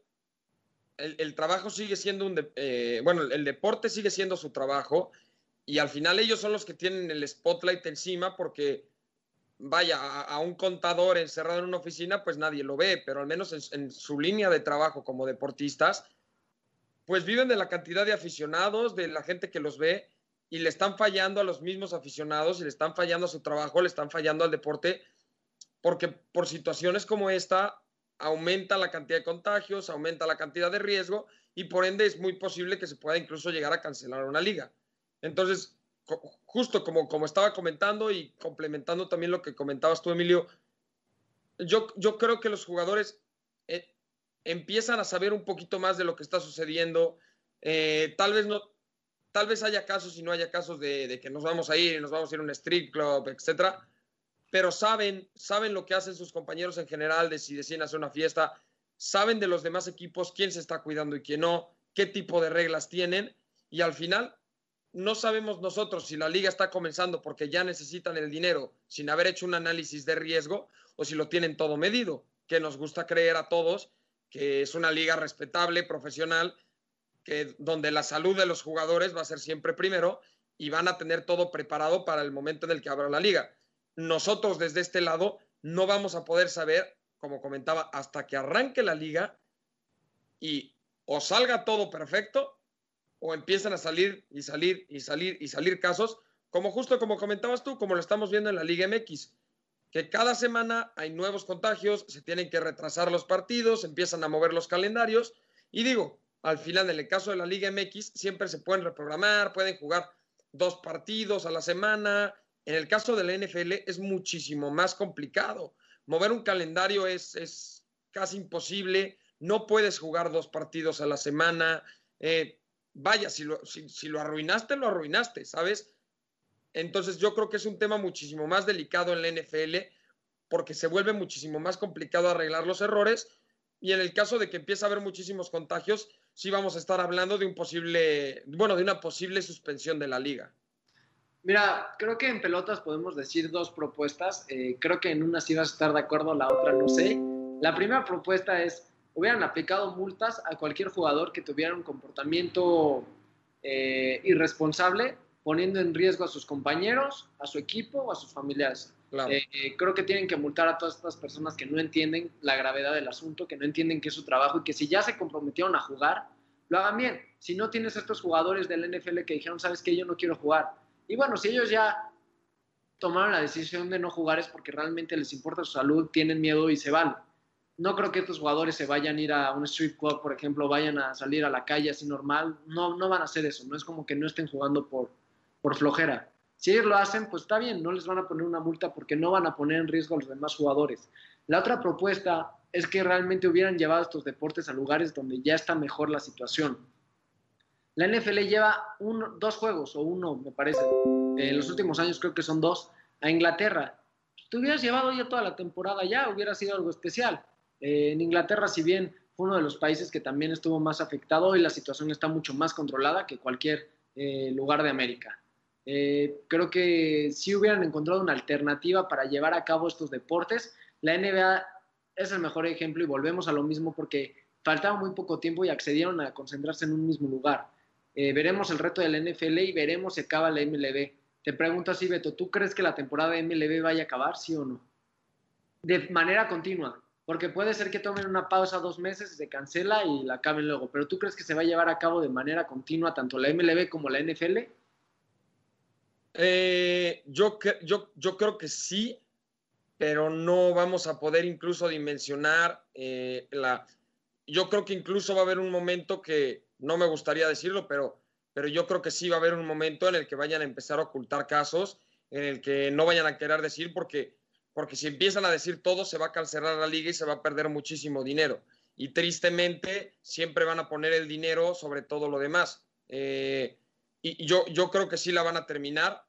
el, trabajo sigue siendo un... Eh, bueno, el deporte sigue siendo su trabajo y al final ellos son los que tienen el spotlight encima porque, vaya, a, un contador encerrado en una oficina, pues nadie lo ve, pero al menos en, en su línea de trabajo como deportistas, pues viven de la cantidad de aficionados, de la gente que los ve y le están fallando a los mismos aficionados y le están fallando a su trabajo, le están fallando al deporte porque por situaciones como esta aumenta la cantidad de contagios, aumenta la cantidad de riesgo y por ende es muy posible que se pueda incluso llegar a cancelar una liga. Entonces, justo como, como estaba comentando y complementando también lo que comentabas tú, Emilio, yo, yo creo que los jugadores eh, empiezan a saber un poquito más de lo que está sucediendo. Eh, tal vez no, tal vez haya casos y no haya casos de, que nos vamos a ir y nos vamos a ir a un street club, etcétera pero saben, saben lo que hacen sus compañeros en general, de si deciden hacer una fiesta, saben de los demás equipos quién se está cuidando y quién no, qué tipo de reglas tienen, y al final no sabemos nosotros si la liga está comenzando porque ya necesitan el dinero sin haber hecho un análisis de riesgo o si lo tienen todo medido, que nos gusta creer a todos que es una liga respetable, profesional, que donde la salud de los jugadores va a ser siempre primero y van a tener todo preparado para el momento en el que abra la liga nosotros desde este lado no vamos a poder saber, como comentaba, hasta que arranque la liga y o salga todo perfecto o empiezan a salir y salir y salir y salir casos, como justo como comentabas tú, como lo estamos viendo en la Liga MX, que cada semana hay nuevos contagios, se tienen que retrasar los partidos, empiezan a mover los calendarios y digo, al final en el caso de la Liga MX siempre se pueden reprogramar, pueden jugar dos partidos a la semana, en el caso de la NFL es muchísimo más complicado. Mover un calendario es, casi imposible. No puedes jugar dos partidos a la semana. Eh, vaya, si lo, si, lo arruinaste, lo arruinaste, ¿sabes? Entonces yo creo que es un tema muchísimo más delicado en la NFL porque se vuelve muchísimo más complicado arreglar los errores y en el caso de que empiece a haber muchísimos contagios, sí vamos a estar hablando de un posible, bueno, de una posible suspensión de la liga. Mira, creo que en pelotas podemos decir dos propuestas. Eh, creo que en una sí vas a estar de acuerdo, la otra no sé. La primera propuesta es, hubieran aplicado multas a cualquier jugador que tuviera un comportamiento eh, irresponsable, poniendo en riesgo a sus compañeros, a su equipo o a sus familiares. Eh, creo que tienen que multar a todas estas personas que no entienden la gravedad del asunto, que no entienden que es su trabajo y que si ya se comprometieron a jugar, lo hagan bien. Si no tienes estos jugadores del NFL que dijeron, sabes que yo no quiero jugar. Y bueno, si ellos ya tomaron la decisión de no jugar es porque realmente les importa su salud, tienen miedo y se van. No creo que estos jugadores se vayan a ir a un street club, por ejemplo, vayan a salir a la calle así normal. No, no van a hacer eso. No es como que no estén jugando por, por flojera. Si ellos lo hacen, pues está bien, no les van a poner una multa porque no van a poner en riesgo a los demás jugadores. La otra propuesta es que realmente hubieran llevado estos deportes a lugares donde ya está mejor la situación. La NFL lleva dos juegos, o uno, me parece, en los últimos años creo que son dos, a Inglaterra. Tú hubieras llevado ya toda la temporada ya, hubiera sido algo especial. Eh, en Inglaterra, si bien fue uno de los países que también estuvo más afectado, hoy la situación está mucho más controlada que cualquier eh, lugar de América. Eh, creo que si hubieran encontrado una alternativa para llevar a cabo estos deportes. La NBA es el mejor ejemplo y volvemos a lo mismo porque faltaba muy poco tiempo y accedieron a concentrarse en un mismo lugar. Eh, veremos el reto de la NFL y veremos si acaba la MLB. Te pregunto así, Beto, ¿tú crees que la temporada de MLB vaya a acabar, sí o no? De manera continua, porque puede ser que tomen una pausa dos meses, se cancela y la acaben luego, pero ¿tú crees que se va a llevar a cabo de manera continua tanto la MLB como la NFL? Eh, yo, yo, yo creo que sí, pero no vamos a poder incluso dimensionar eh, la... Yo creo que incluso va a haber un momento que, no me gustaría decirlo, pero, pero yo creo que sí va a haber un momento en el que vayan a empezar a ocultar casos, en el que no vayan a querer decir, porque, porque si empiezan a decir todo, se va a cancelar la liga y se va a perder muchísimo dinero. Y tristemente siempre van a poner el dinero sobre todo lo demás. Eh, y yo, yo creo que sí la van a terminar,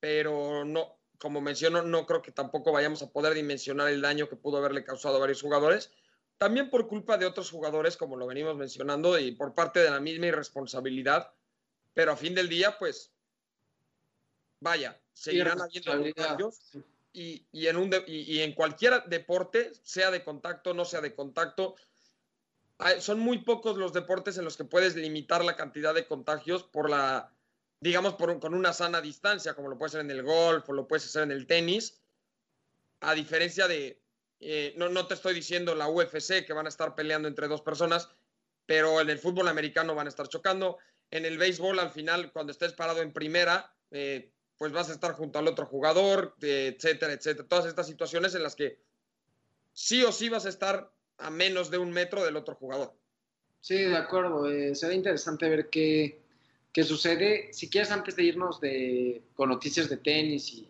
pero no, como menciono, no creo que tampoco vayamos a poder dimensionar el daño que pudo haberle causado a varios jugadores, también por culpa de otros jugadores, como lo venimos mencionando, y por parte de la misma irresponsabilidad, pero a fin del día, pues, vaya, seguirán habiendo cambios y, y, en un y, en cualquier deporte, sea de contacto, no sea de contacto, son muy pocos los deportes en los que puedes limitar la cantidad de contagios por la digamos, con una sana distancia, como lo puede ser en el golf o lo puedes hacer en el tenis, a diferencia de, eh, no, no te estoy diciendo la UFC que van a estar peleando entre dos personas, pero en el fútbol americano van a estar chocando, en el béisbol al final, cuando estés parado en primera, eh, pues vas a estar junto al otro jugador, etcétera, etcétera. Todas estas situaciones en las que sí o sí vas a estar a menos de un metro del otro jugador. Sí, de acuerdo. Eh, será interesante ver qué, ¿Qué sucede. Si quieres, antes de irnos de, con noticias de tenis y,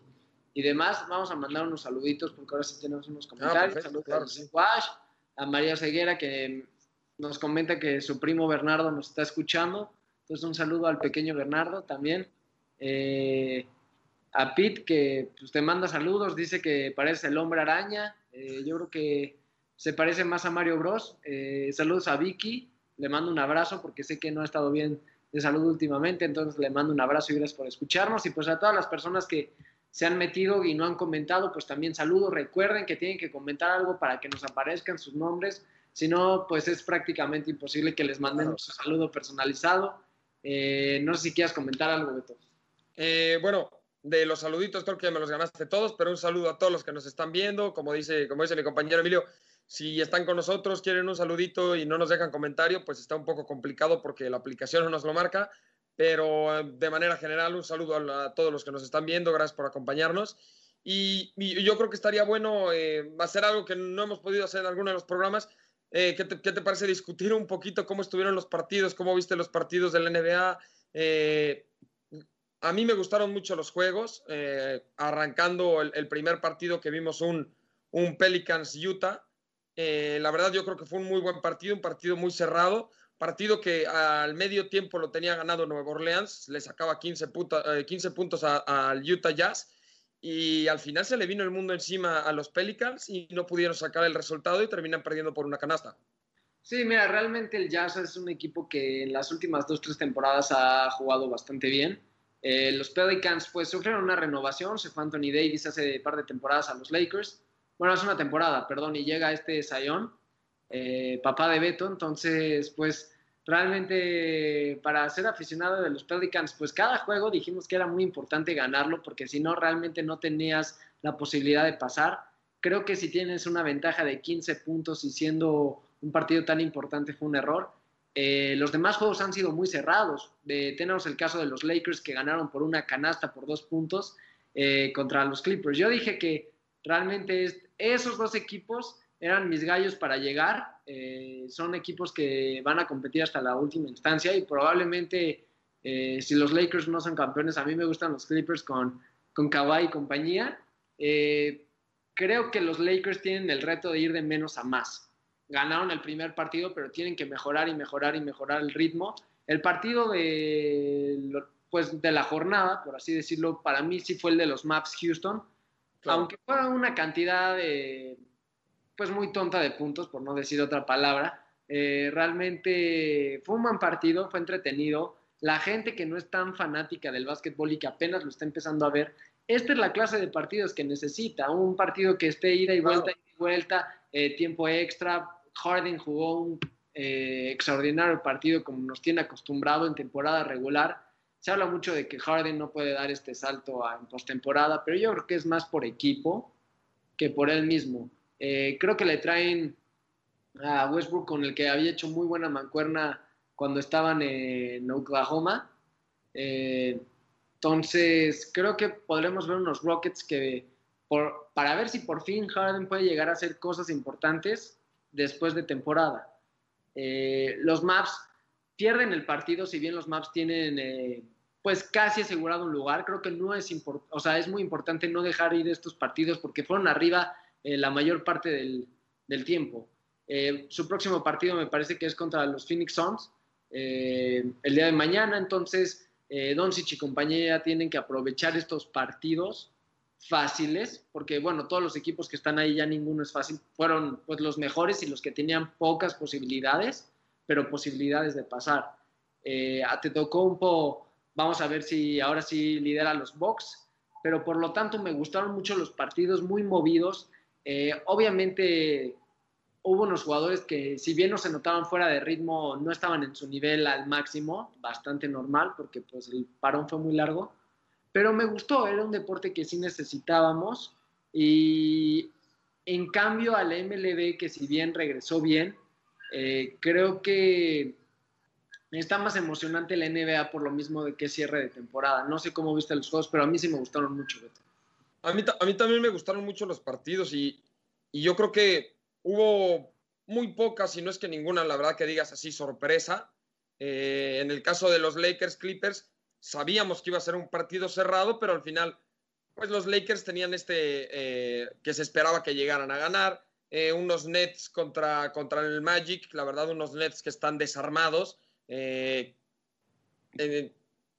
y, demás, vamos a mandar unos saluditos porque ahora sí tenemos unos comentarios. Saludos a a María Ceguera que nos comenta que su primo Bernardo nos está escuchando. Entonces, un saludo al pequeño Bernardo también. Eh, a Pete, que pues, te manda saludos, dice que parece el hombre araña. Eh, yo creo que se parece más a Mario Bros. Eh, saludos a Vicky, le mando un abrazo porque sé que no ha estado bien de salud últimamente. Entonces le mando un abrazo y gracias por escucharnos. Y pues a todas las personas que se han metido y no han comentado, pues también saludos. Recuerden que tienen que comentar algo para que nos aparezcan sus nombres. Si no, pues es prácticamente imposible que les mandemos su saludo personalizado. Eh, no sé si quieras comentar algo, Beto. Eh, bueno, de los saluditos creo que me los ganaste todos, pero un saludo a todos los que nos están viendo. Como dice, como dice mi compañero Emilio, si están con nosotros, quieren un saludito y no nos dejan comentario, pues está un poco complicado porque la aplicación no nos lo marca. Pero eh, de manera general, un saludo a, todos los que nos están viendo. Gracias por acompañarnos. Y, yo creo que estaría bueno eh, hacer algo que no hemos podido hacer en alguno de los programas. Eh, ¿qué, te, parece discutir un poquito cómo estuvieron los partidos? ¿Cómo viste los partidos de la NBA? a mí me gustaron mucho los juegos. arrancando el, primer partido que vimos un, un Pelicans-Utah. Eh, la verdad yo creo que fue un muy buen partido, un partido muy cerrado, partido que al medio tiempo lo tenía ganado Nueva Orleans, le sacaba 15, 15 puntos al Utah Jazz y al final se le vino el mundo encima a los Pelicans y no pudieron sacar el resultado y terminan perdiendo por una canasta. Sí, mira, realmente el Jazz es un equipo que en las últimas dos, tres temporadas ha jugado bastante bien. Eh, los Pelicans pues sufrieron una renovación, se fue Anthony Davis hace un par de temporadas a los Lakers. Bueno, hace una temporada, perdón, y llega este Zion, eh, papá de Beto, entonces pues realmente para ser aficionado de los Pelicans, pues cada juego dijimos que era muy importante ganarlo, porque si no, realmente no tenías la posibilidad de pasar. Creo que si tienes una ventaja de 15 puntos y siendo un partido tan importante fue un error. Eh, los demás juegos han sido muy cerrados. tenemos el caso de los Lakers que ganaron por una canasta por dos puntos eh, contra los Clippers. Yo dije que realmente esos dos equipos eran mis gallos para llegar. Eh, son equipos que van a competir hasta la última instancia y probablemente eh, si los Lakers no son campeones, a mí me gustan los Clippers con, con Kawhi y compañía. Eh, creo que los Lakers tienen el reto de ir de menos a más. Ganaron el primer partido, pero tienen que mejorar y mejorar y mejorar el ritmo. El partido de, pues, de la jornada, por así decirlo, para mí sí fue el de los Maps Houston. Aunque fue una cantidad de pues muy tonta de puntos, por no decir otra palabra. Eh, realmente fue un buen partido, fue entretenido. La gente que no es tan fanática del básquetbol y que apenas lo está empezando a ver, esta es la clase de partidos que necesita. Un partido que esté ida y vuelta, y vuelta, eh, tiempo extra. Harden jugó un eh, extraordinario partido como nos tiene acostumbrado en temporada regular. Se habla mucho de que Harden no puede dar este salto en postemporada, pero yo creo que es más por equipo que por él mismo. Eh, creo que le traen a Westbrook con el que había hecho muy buena mancuerna cuando estaban en Oklahoma. Eh, entonces, creo que podremos ver unos Rockets que, para ver si por fin Harden puede llegar a hacer cosas importantes después de temporada. Eh, los Maps pierden el partido, si bien los Maps tienen pues casi asegurado un lugar. Creo que no es, o sea, es muy importante no dejar ir estos partidos porque fueron arriba eh, la mayor parte del, tiempo. Eh, su próximo partido me parece que es contra los Phoenix Suns eh, el día de mañana, entonces Doncic y compañía tienen que aprovechar estos partidos fáciles, porque bueno, todos los equipos que están ahí ya ninguno es fácil, fueron pues los mejores y los que tenían pocas posibilidades, pero posibilidades de pasar. te tocó un poco, vamos a ver si ahora sí lidera los Bucks, pero por lo tanto me gustaron mucho los partidos muy movidos, eh, obviamente hubo unos jugadores que si bien no se notaban fuera de ritmo, no estaban en su nivel al máximo, bastante normal porque pues el parón fue muy largo, pero me gustó, era un deporte que sí necesitábamos y en cambio al MLB que si bien regresó bien, eh, creo que está más emocionante la NBA por lo mismo de que cierre de temporada. No sé cómo viste los juegos, pero a mí sí me gustaron mucho. A mí, también me gustaron mucho los partidos y, y yo creo que hubo muy pocas, si no es que ninguna, la verdad que digas así, sorpresa. Eh, en el caso de los Lakers Clippers, sabíamos que iba a ser un partido cerrado, pero al final, pues los Lakers tenían este eh, que se esperaba que llegaran a ganar. Eh, unos Nets contra, contra el Magic, la verdad, unos Nets que están desarmados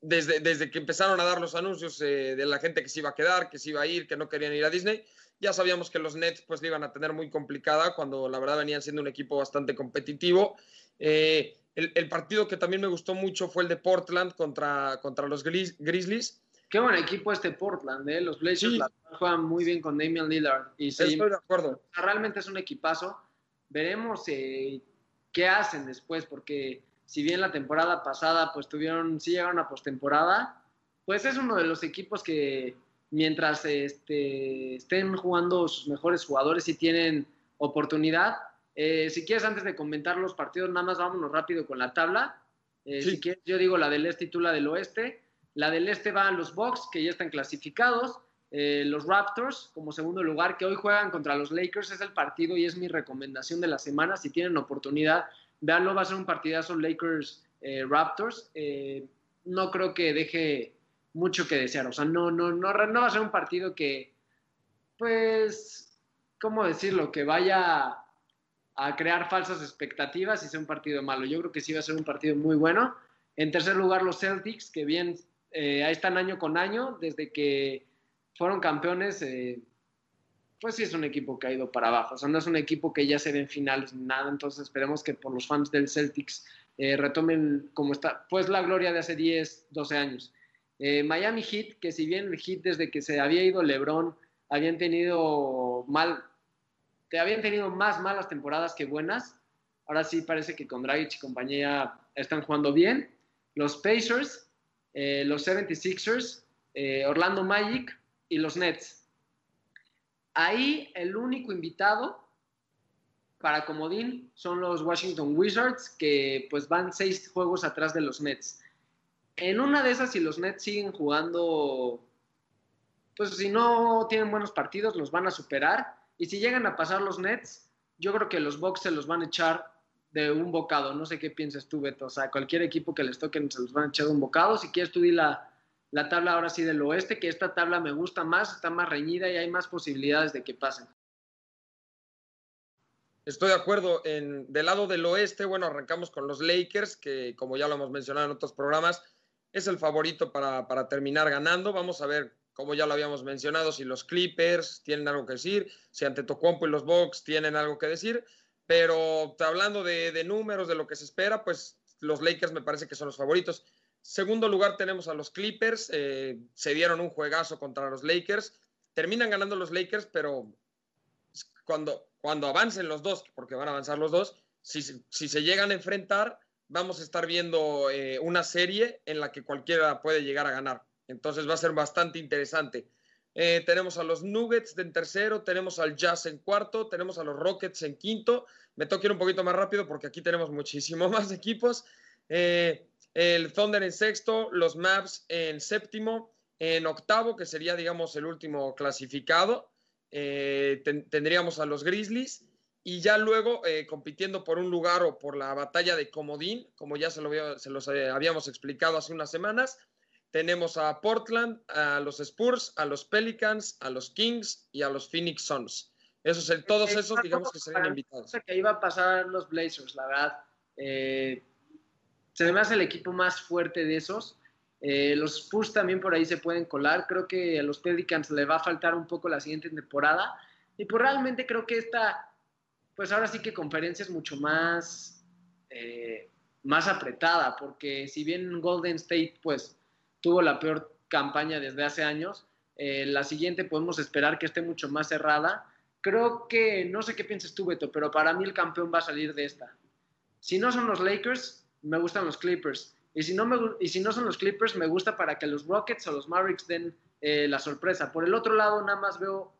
desde, que empezaron a dar los anuncios eh, de la gente que se iba a quedar, que se iba a ir, que no querían ir a Disney, ya sabíamos que los Nets pues le iban a tener muy complicada cuando la verdad venían siendo un equipo bastante competitivo. Eh, el, partido que también me gustó mucho fue el de Portland contra, contra los Grizzlies. Qué buen equipo este Portland, ¿eh? Los Blazers juegan muy bien con Damian Lillard. Y Estoy de acuerdo. Realmente es un equipazo. Veremos eh, qué hacen después, porque si bien la temporada pasada pues tuvieron, sí llegaron a postemporada, pues es uno de los equipos que mientras este, estén jugando sus mejores jugadores y tienen oportunidad. Eh, si quieres, antes de comentar los partidos, nada más vámonos rápido con la tabla. Eh, si quieres, yo digo la del este y tú la del oeste. La del este van los Bucks, que ya están clasificados. Eh, los Raptors como segundo lugar, que hoy juegan contra los Lakers. Es el partido y es mi recomendación de la semana. Si tienen oportunidad, Veanlo, va a ser un partidazo Lakers eh, Raptors. Eh, no creo que deje mucho que desear. O sea, no, no, no, no va a ser un partido que, pues, ¿cómo decirlo? Que vaya a crear falsas expectativas y sea un partido malo. Yo creo que sí va a ser un partido muy bueno. En tercer lugar, los Celtics, que bien eh, ahí están año con año, desde que fueron campeones, pues sí es un equipo que ha ido para abajo. O sea, no es un equipo que ya se ve en finales nada. Entonces esperemos que por los fans del Celtics eh, retomen como está, pues la gloria de hace 10, 12 años. Miami Heat, que si bien el Heat desde que se había ido LeBron, habían tenido mal, te habían tenido más malas temporadas que buenas. Ahora sí parece que con Dragic y compañía están jugando bien. Los Pacers, eh, los 76ers, eh, Orlando Magic y los Nets. Ahí el único invitado para Comodín son los Washington Wizards, que pues van seis juegos atrás de los Nets. En una de esas, si los Nets siguen jugando, pues si no tienen buenos partidos, los van a superar y si llegan a pasar los Nets, yo creo que los Bucks se los van a echar de un bocado. No sé qué piensas tú, Beto. O sea, cualquier equipo que les toquen se los van a echar de un bocado. Si quieres, tú di la, la tabla ahora sí del oeste, que esta tabla me gusta más, está más reñida y hay más posibilidades de que pasen. Estoy de acuerdo. En, del lado del oeste, bueno, arrancamos con los Lakers, que como ya lo hemos mencionado en otros programas, es el favorito para, para terminar ganando. Vamos a ver como ya lo habíamos mencionado, si los Clippers tienen algo que decir, si ante Tocompo y los Bucks tienen algo que decir, pero hablando de, números, de lo que se espera, pues los Lakers me parece que son los favoritos. Segundo lugar tenemos a los Clippers, eh, se dieron un juegazo contra los Lakers, terminan ganando los Lakers, pero cuando, cuando avancen los dos, porque van a avanzar los dos, si, si se llegan a enfrentar, vamos a estar viendo eh, una serie en la que cualquiera puede llegar a ganar. Entonces va a ser bastante interesante. Eh, tenemos a los Nuggets en tercero, tenemos al Jazz en cuarto, tenemos a los Rockets en quinto. Me toca ir un poquito más rápido porque aquí tenemos muchísimo más equipos. Eh, el Thunder en sexto, los Mavs en séptimo, en octavo, que sería, digamos, el último clasificado, eh, tendríamos a los Grizzlies y ya luego compitiendo por un lugar o por la batalla de comodín, como ya se, lo, se los habíamos explicado hace unas semanas, tenemos a Portland, a los Spurs, a los Pelicans, a los Kings y a los Phoenix Suns. Esos, todos esos, digamos que serían invitados. que iba a pasar los Blazers, la verdad. Eh, se me hace el equipo más fuerte de esos. Eh, los Spurs también por ahí se pueden colar. Creo que a los Pelicans le va a faltar un poco la siguiente temporada. Y pues realmente creo que esta, pues ahora sí que conferencia es mucho más, eh, más apretada, porque si bien Golden State, pues tuvo la peor campaña desde hace años. Eh, la siguiente podemos esperar que esté mucho más cerrada. Creo que, no sé qué piensas tú, Beto, pero para mí el campeón va a salir de esta. Si no son los Lakers, me gustan los Clippers. Y si no, me, y si no son los Clippers, me gusta para que los Rockets o los Mavericks den eh, la sorpresa. Por el otro lado, nada más veo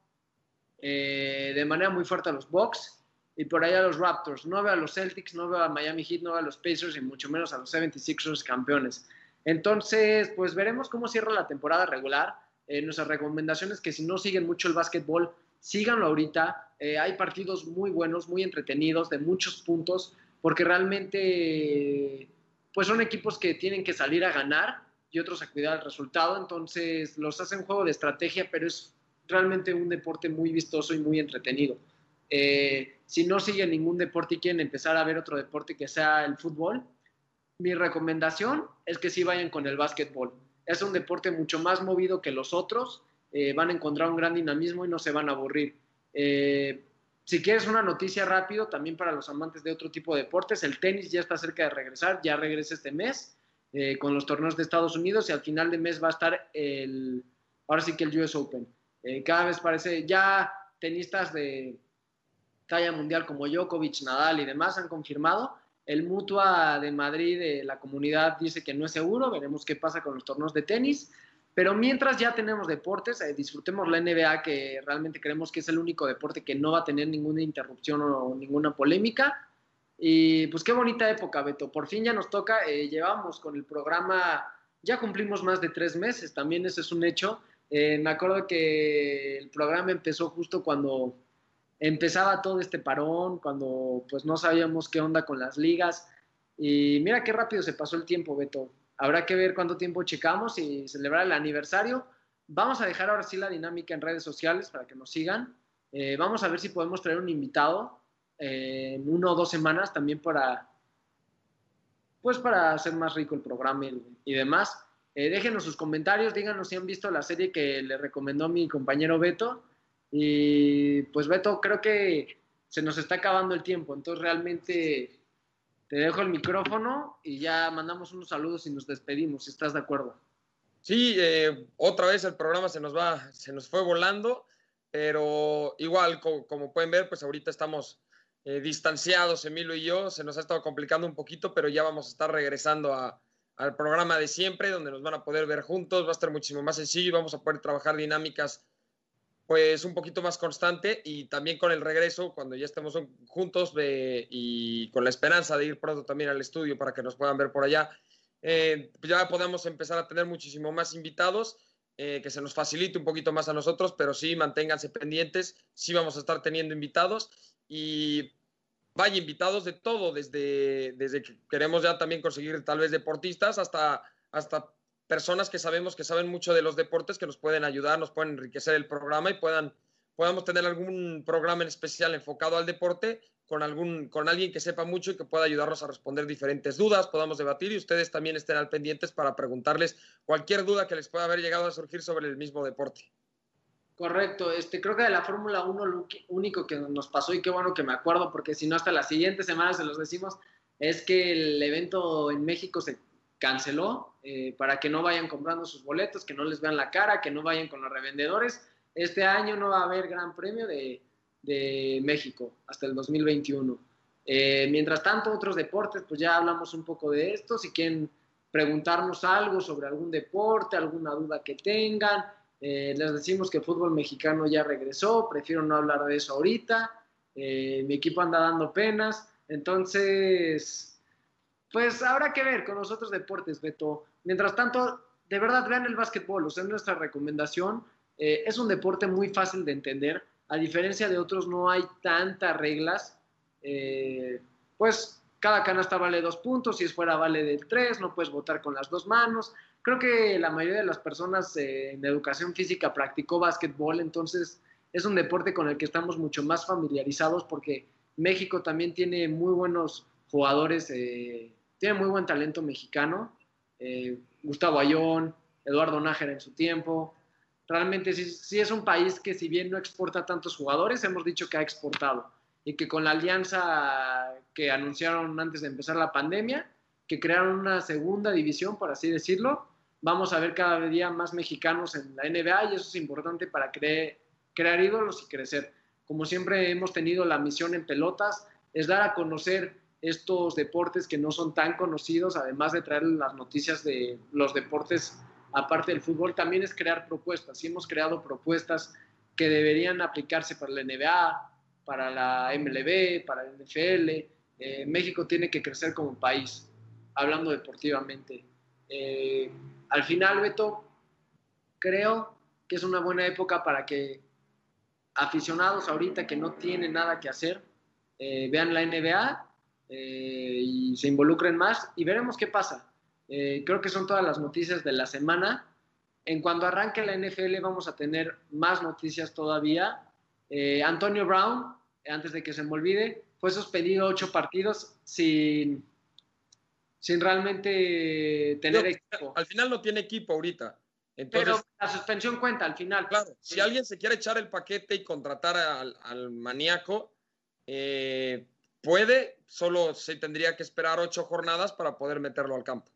eh, de manera muy fuerte a los Bucks y por ahí a los Raptors. No veo a los Celtics, no veo a Miami Heat, no veo a los Pacers y mucho menos a los 76ers campeones. Entonces, pues veremos cómo cierra la temporada regular. Eh, nuestras recomendaciones que si no siguen mucho el básquetbol, síganlo ahorita. Eh, hay partidos muy buenos, muy entretenidos, de muchos puntos, porque realmente pues son equipos que tienen que salir a ganar y otros a cuidar el resultado. Entonces, los hacen juego de estrategia, pero es realmente un deporte muy vistoso y muy entretenido. Eh, si no siguen ningún deporte y quieren empezar a ver otro deporte que sea el fútbol, mi recomendación es que sí vayan con el básquetbol. Es un deporte mucho más movido que los otros, eh, van a encontrar un gran dinamismo y no se van a aburrir. Eh, si quieres una noticia rápido, también para los amantes de otro tipo de deportes, el tenis ya está cerca de regresar, ya regresa este mes eh, con los torneos de Estados Unidos y al final de mes va a estar el, ahora sí que el US Open. cada vez parece, ya tenistas de talla mundial como Djokovic, Nadal y demás han confirmado el Mutua de Madrid, de la comunidad, dice que no es seguro. Veremos qué pasa con los torneos de tenis. Pero mientras ya tenemos deportes, eh, disfrutemos la NBA, que realmente creemos que es el único deporte que no va a tener ninguna interrupción o ninguna polémica. Y pues qué bonita época, Beto. Por fin ya nos toca. Eh, llevamos con el programa, ya cumplimos más de tres meses, también ese es un hecho. Eh, me acuerdo que el programa empezó justo cuando empezaba todo este parón, cuando pues no sabíamos qué onda con las ligas. Y mira qué rápido se pasó el tiempo, Beto. Habrá que ver cuánto tiempo checamos y celebrar el aniversario. Vamos a dejar ahora sí la dinámica en redes sociales para que nos sigan. Eh, vamos a ver si podemos traer un invitado. eh, en una o dos semanas también para, pues para hacer más rico el programa y, demás. Eh, déjenos sus comentarios, díganos si han visto la serie que le recomendó mi compañero Beto. Y pues Beto, creo que se nos está acabando el tiempo, entonces realmente te dejo el micrófono y ya mandamos unos saludos y nos despedimos, si estás de acuerdo. Sí, eh, otra vez el programa se nos va, se nos fue volando, pero igual, como, pueden ver, pues ahorita estamos eh, distanciados, Emilio y yo, se nos ha estado complicando un poquito, pero ya vamos a estar regresando al programa de siempre, donde nos van a poder ver juntos, va a estar muchísimo más sencillo vamos a poder trabajar dinámicas pues un poquito más constante y también con el regreso, cuando ya estemos juntos y con la esperanza de ir pronto también al estudio para que nos puedan ver por allá, eh, pues ya podemos empezar a tener muchísimo más invitados, eh, que se nos facilite un poquito más a nosotros, pero sí manténganse pendientes, sí vamos a estar teniendo invitados y vaya invitados de todo, desde, desde que queremos ya también conseguir tal vez deportistas hasta, hasta personas que sabemos que saben mucho de los deportes, que nos pueden ayudar, nos pueden enriquecer el programa y puedan, podamos tener algún programa en especial enfocado al deporte con, algún, con alguien que sepa mucho y que pueda ayudarnos a responder diferentes dudas, podamos debatir y ustedes también estén al pendientes para preguntarles cualquier duda que les pueda haber llegado a surgir sobre el mismo deporte. Correcto, este, creo que de la Fórmula 1 lo único que nos pasó y qué bueno que me acuerdo, porque si no hasta la siguiente semana se los decimos, es que el evento en México se canceló eh, para que no vayan comprando sus boletos, que no les vean la cara, que no vayan con los revendedores. Este año no va a haber gran premio de, México hasta el 2021. Eh, mientras tanto, otros deportes, pues ya hablamos un poco de esto. Si quieren preguntarnos algo sobre algún deporte, alguna duda que tengan, eh, les decimos que el fútbol mexicano ya regresó, prefiero no hablar de eso ahorita. mi equipo anda dando penas, entonces pues habrá que ver con los otros deportes, Beto. Mientras tanto, de verdad, vean el básquetbol, o sea, nuestra recomendación. Eh, es un deporte muy fácil de entender. A diferencia de otros, no hay tantas reglas. Eh, pues cada canasta vale dos puntos, si es fuera vale de tres, no puedes votar con las dos manos. Creo que la mayoría de las personas eh, en educación física practicó básquetbol, entonces es un deporte con el que estamos mucho más familiarizados porque México también tiene muy buenos jugadores tiene muy buen talento mexicano. Eh, Gustavo Ayón, Eduardo Nájera en su tiempo. Realmente sí, es un país que si bien no exporta tantos jugadores, hemos dicho que ha exportado. Y que con la alianza que anunciaron antes de empezar la pandemia, que crearon una segunda división, por así decirlo, vamos a ver cada día más mexicanos en la NBA y eso es importante para crear ídolos y crecer. Como siempre hemos tenido la misión en pelotas, es dar a conocer estos deportes que no son tan conocidos, además de traer las noticias de los deportes aparte del fútbol, también es crear propuestas. Y hemos creado propuestas que deberían aplicarse para la NBA, para la MLB, para la NFL. Eh, México tiene que crecer como país, hablando deportivamente. Eh, al final, Beto, creo que es una buena época para que aficionados ahorita que no tienen nada que hacer, eh, vean la NBA eh, y se involucren más y veremos qué pasa. Eh, creo que son todas las noticias de la semana. En cuanto arranque la NFL vamos a tener más noticias todavía. Eh, Antonio Brown, antes de que se me olvide, fue suspendido ocho partidos sin, sin realmente tener equipo. Al final no tiene equipo ahorita. Pero la suspensión cuenta al final. Claro, si alguien se quiere echar el paquete y contratar al, al maníaco, eh, puede, solo se tendría que esperar ocho jornadas para poder meterlo al campo.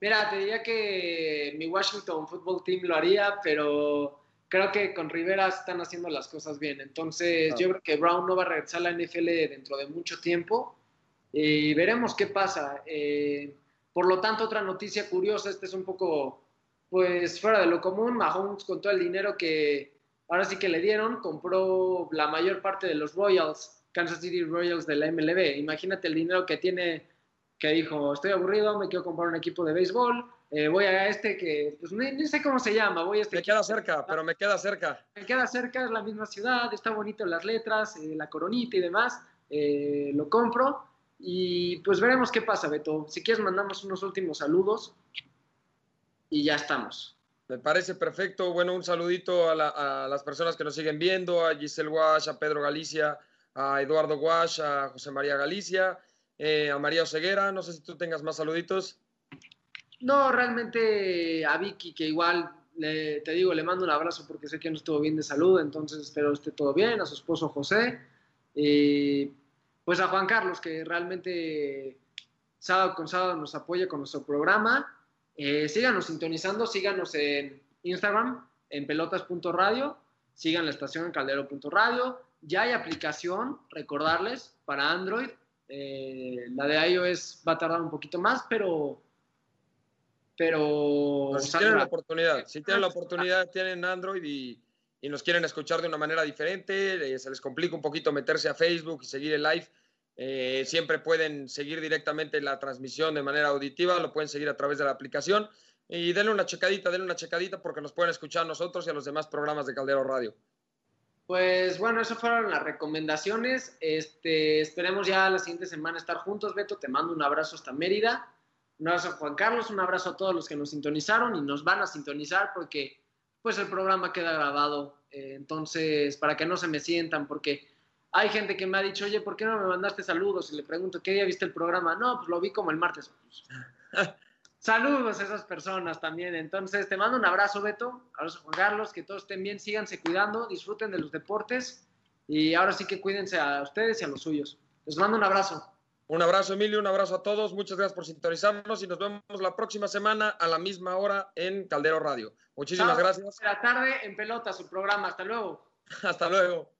Mira, te diría que mi Washington Football Team lo haría, pero creo que con Rivera están haciendo las cosas bien. Entonces, yo creo que Brown no va a regresar a la NFL dentro de mucho tiempo y veremos qué pasa. Eh, por lo tanto, otra noticia curiosa, este es un poco, pues, fuera de lo común. Mahomes, con todo el dinero que ahora sí que le dieron, compró la mayor parte de los Royals Kansas City Royals de la MLB. Imagínate el dinero que tiene, que dijo, estoy aburrido, me quiero comprar un equipo de béisbol, eh, voy a este que, pues no sé cómo se llama, voy a este. Me queda cerca, pero me queda cerca. Me queda cerca, es la misma ciudad, está bonito las letras, eh, la coronita y demás, eh, lo compro y pues veremos qué pasa, Beto. Si quieres mandamos unos últimos saludos y ya estamos. Me parece perfecto. Bueno, un saludito a, a las personas que nos siguen viendo, a Giselle Wash, a Pedro Galicia, a Eduardo Guash, a José María Galicia, eh, a María Oseguera. No sé si tú tengas más saluditos. No, realmente a Vicky, que igual te digo, le mando un abrazo porque sé que no estuvo bien de salud, entonces espero esté todo bien, a su esposo José, y pues a Juan Carlos, que realmente sábado con sábado nos apoya con nuestro programa. Eh, síganos sintonizando, síganos en Instagram, en pelotas.radio, sigan la estación en caldero.radio. Ya hay aplicación, recordarles, para Android. Eh, la de iOS va a tardar un poquito más, pero pero... si tienen la oportunidad, si tienen la oportunidad, tienen Android y, y, nos quieren escuchar de una manera diferente, eh, se les complica un poquito meterse a Facebook y seguir el live, eh, siempre pueden seguir directamente la transmisión de manera auditiva, lo pueden seguir a través de la aplicación y denle una checadita, denle una checadita porque nos pueden escuchar a nosotros y a los demás programas de Caldero Radio. Pues bueno, esas fueron las recomendaciones. Este, esperemos ya la siguiente semana estar juntos, Beto. Te mando un abrazo hasta Mérida. Un abrazo a Juan Carlos, un abrazo a todos los que nos sintonizaron y nos van a sintonizar porque pues el programa queda grabado. Eh, entonces, para que no se me sientan, porque hay gente que me ha dicho, oye, ¿por qué no me mandaste saludos? Y le pregunto, ¿qué día viste el programa? No, pues lo vi como el martes. saludos a esas personas también. Entonces, te mando un abrazo, Beto. Abrazo, Juan Carlos. Que todos estén bien, síganse cuidando, disfruten de los deportes. Y ahora sí que cuídense a ustedes y a los suyos. Les mando un abrazo. Un abrazo, Emilio, un abrazo a todos. Muchas gracias por sintonizarnos y nos vemos la próxima semana a la misma hora en Caldero Radio. Muchísimas gracias. La tarde en pelota, su programa. Hasta luego. Hasta luego.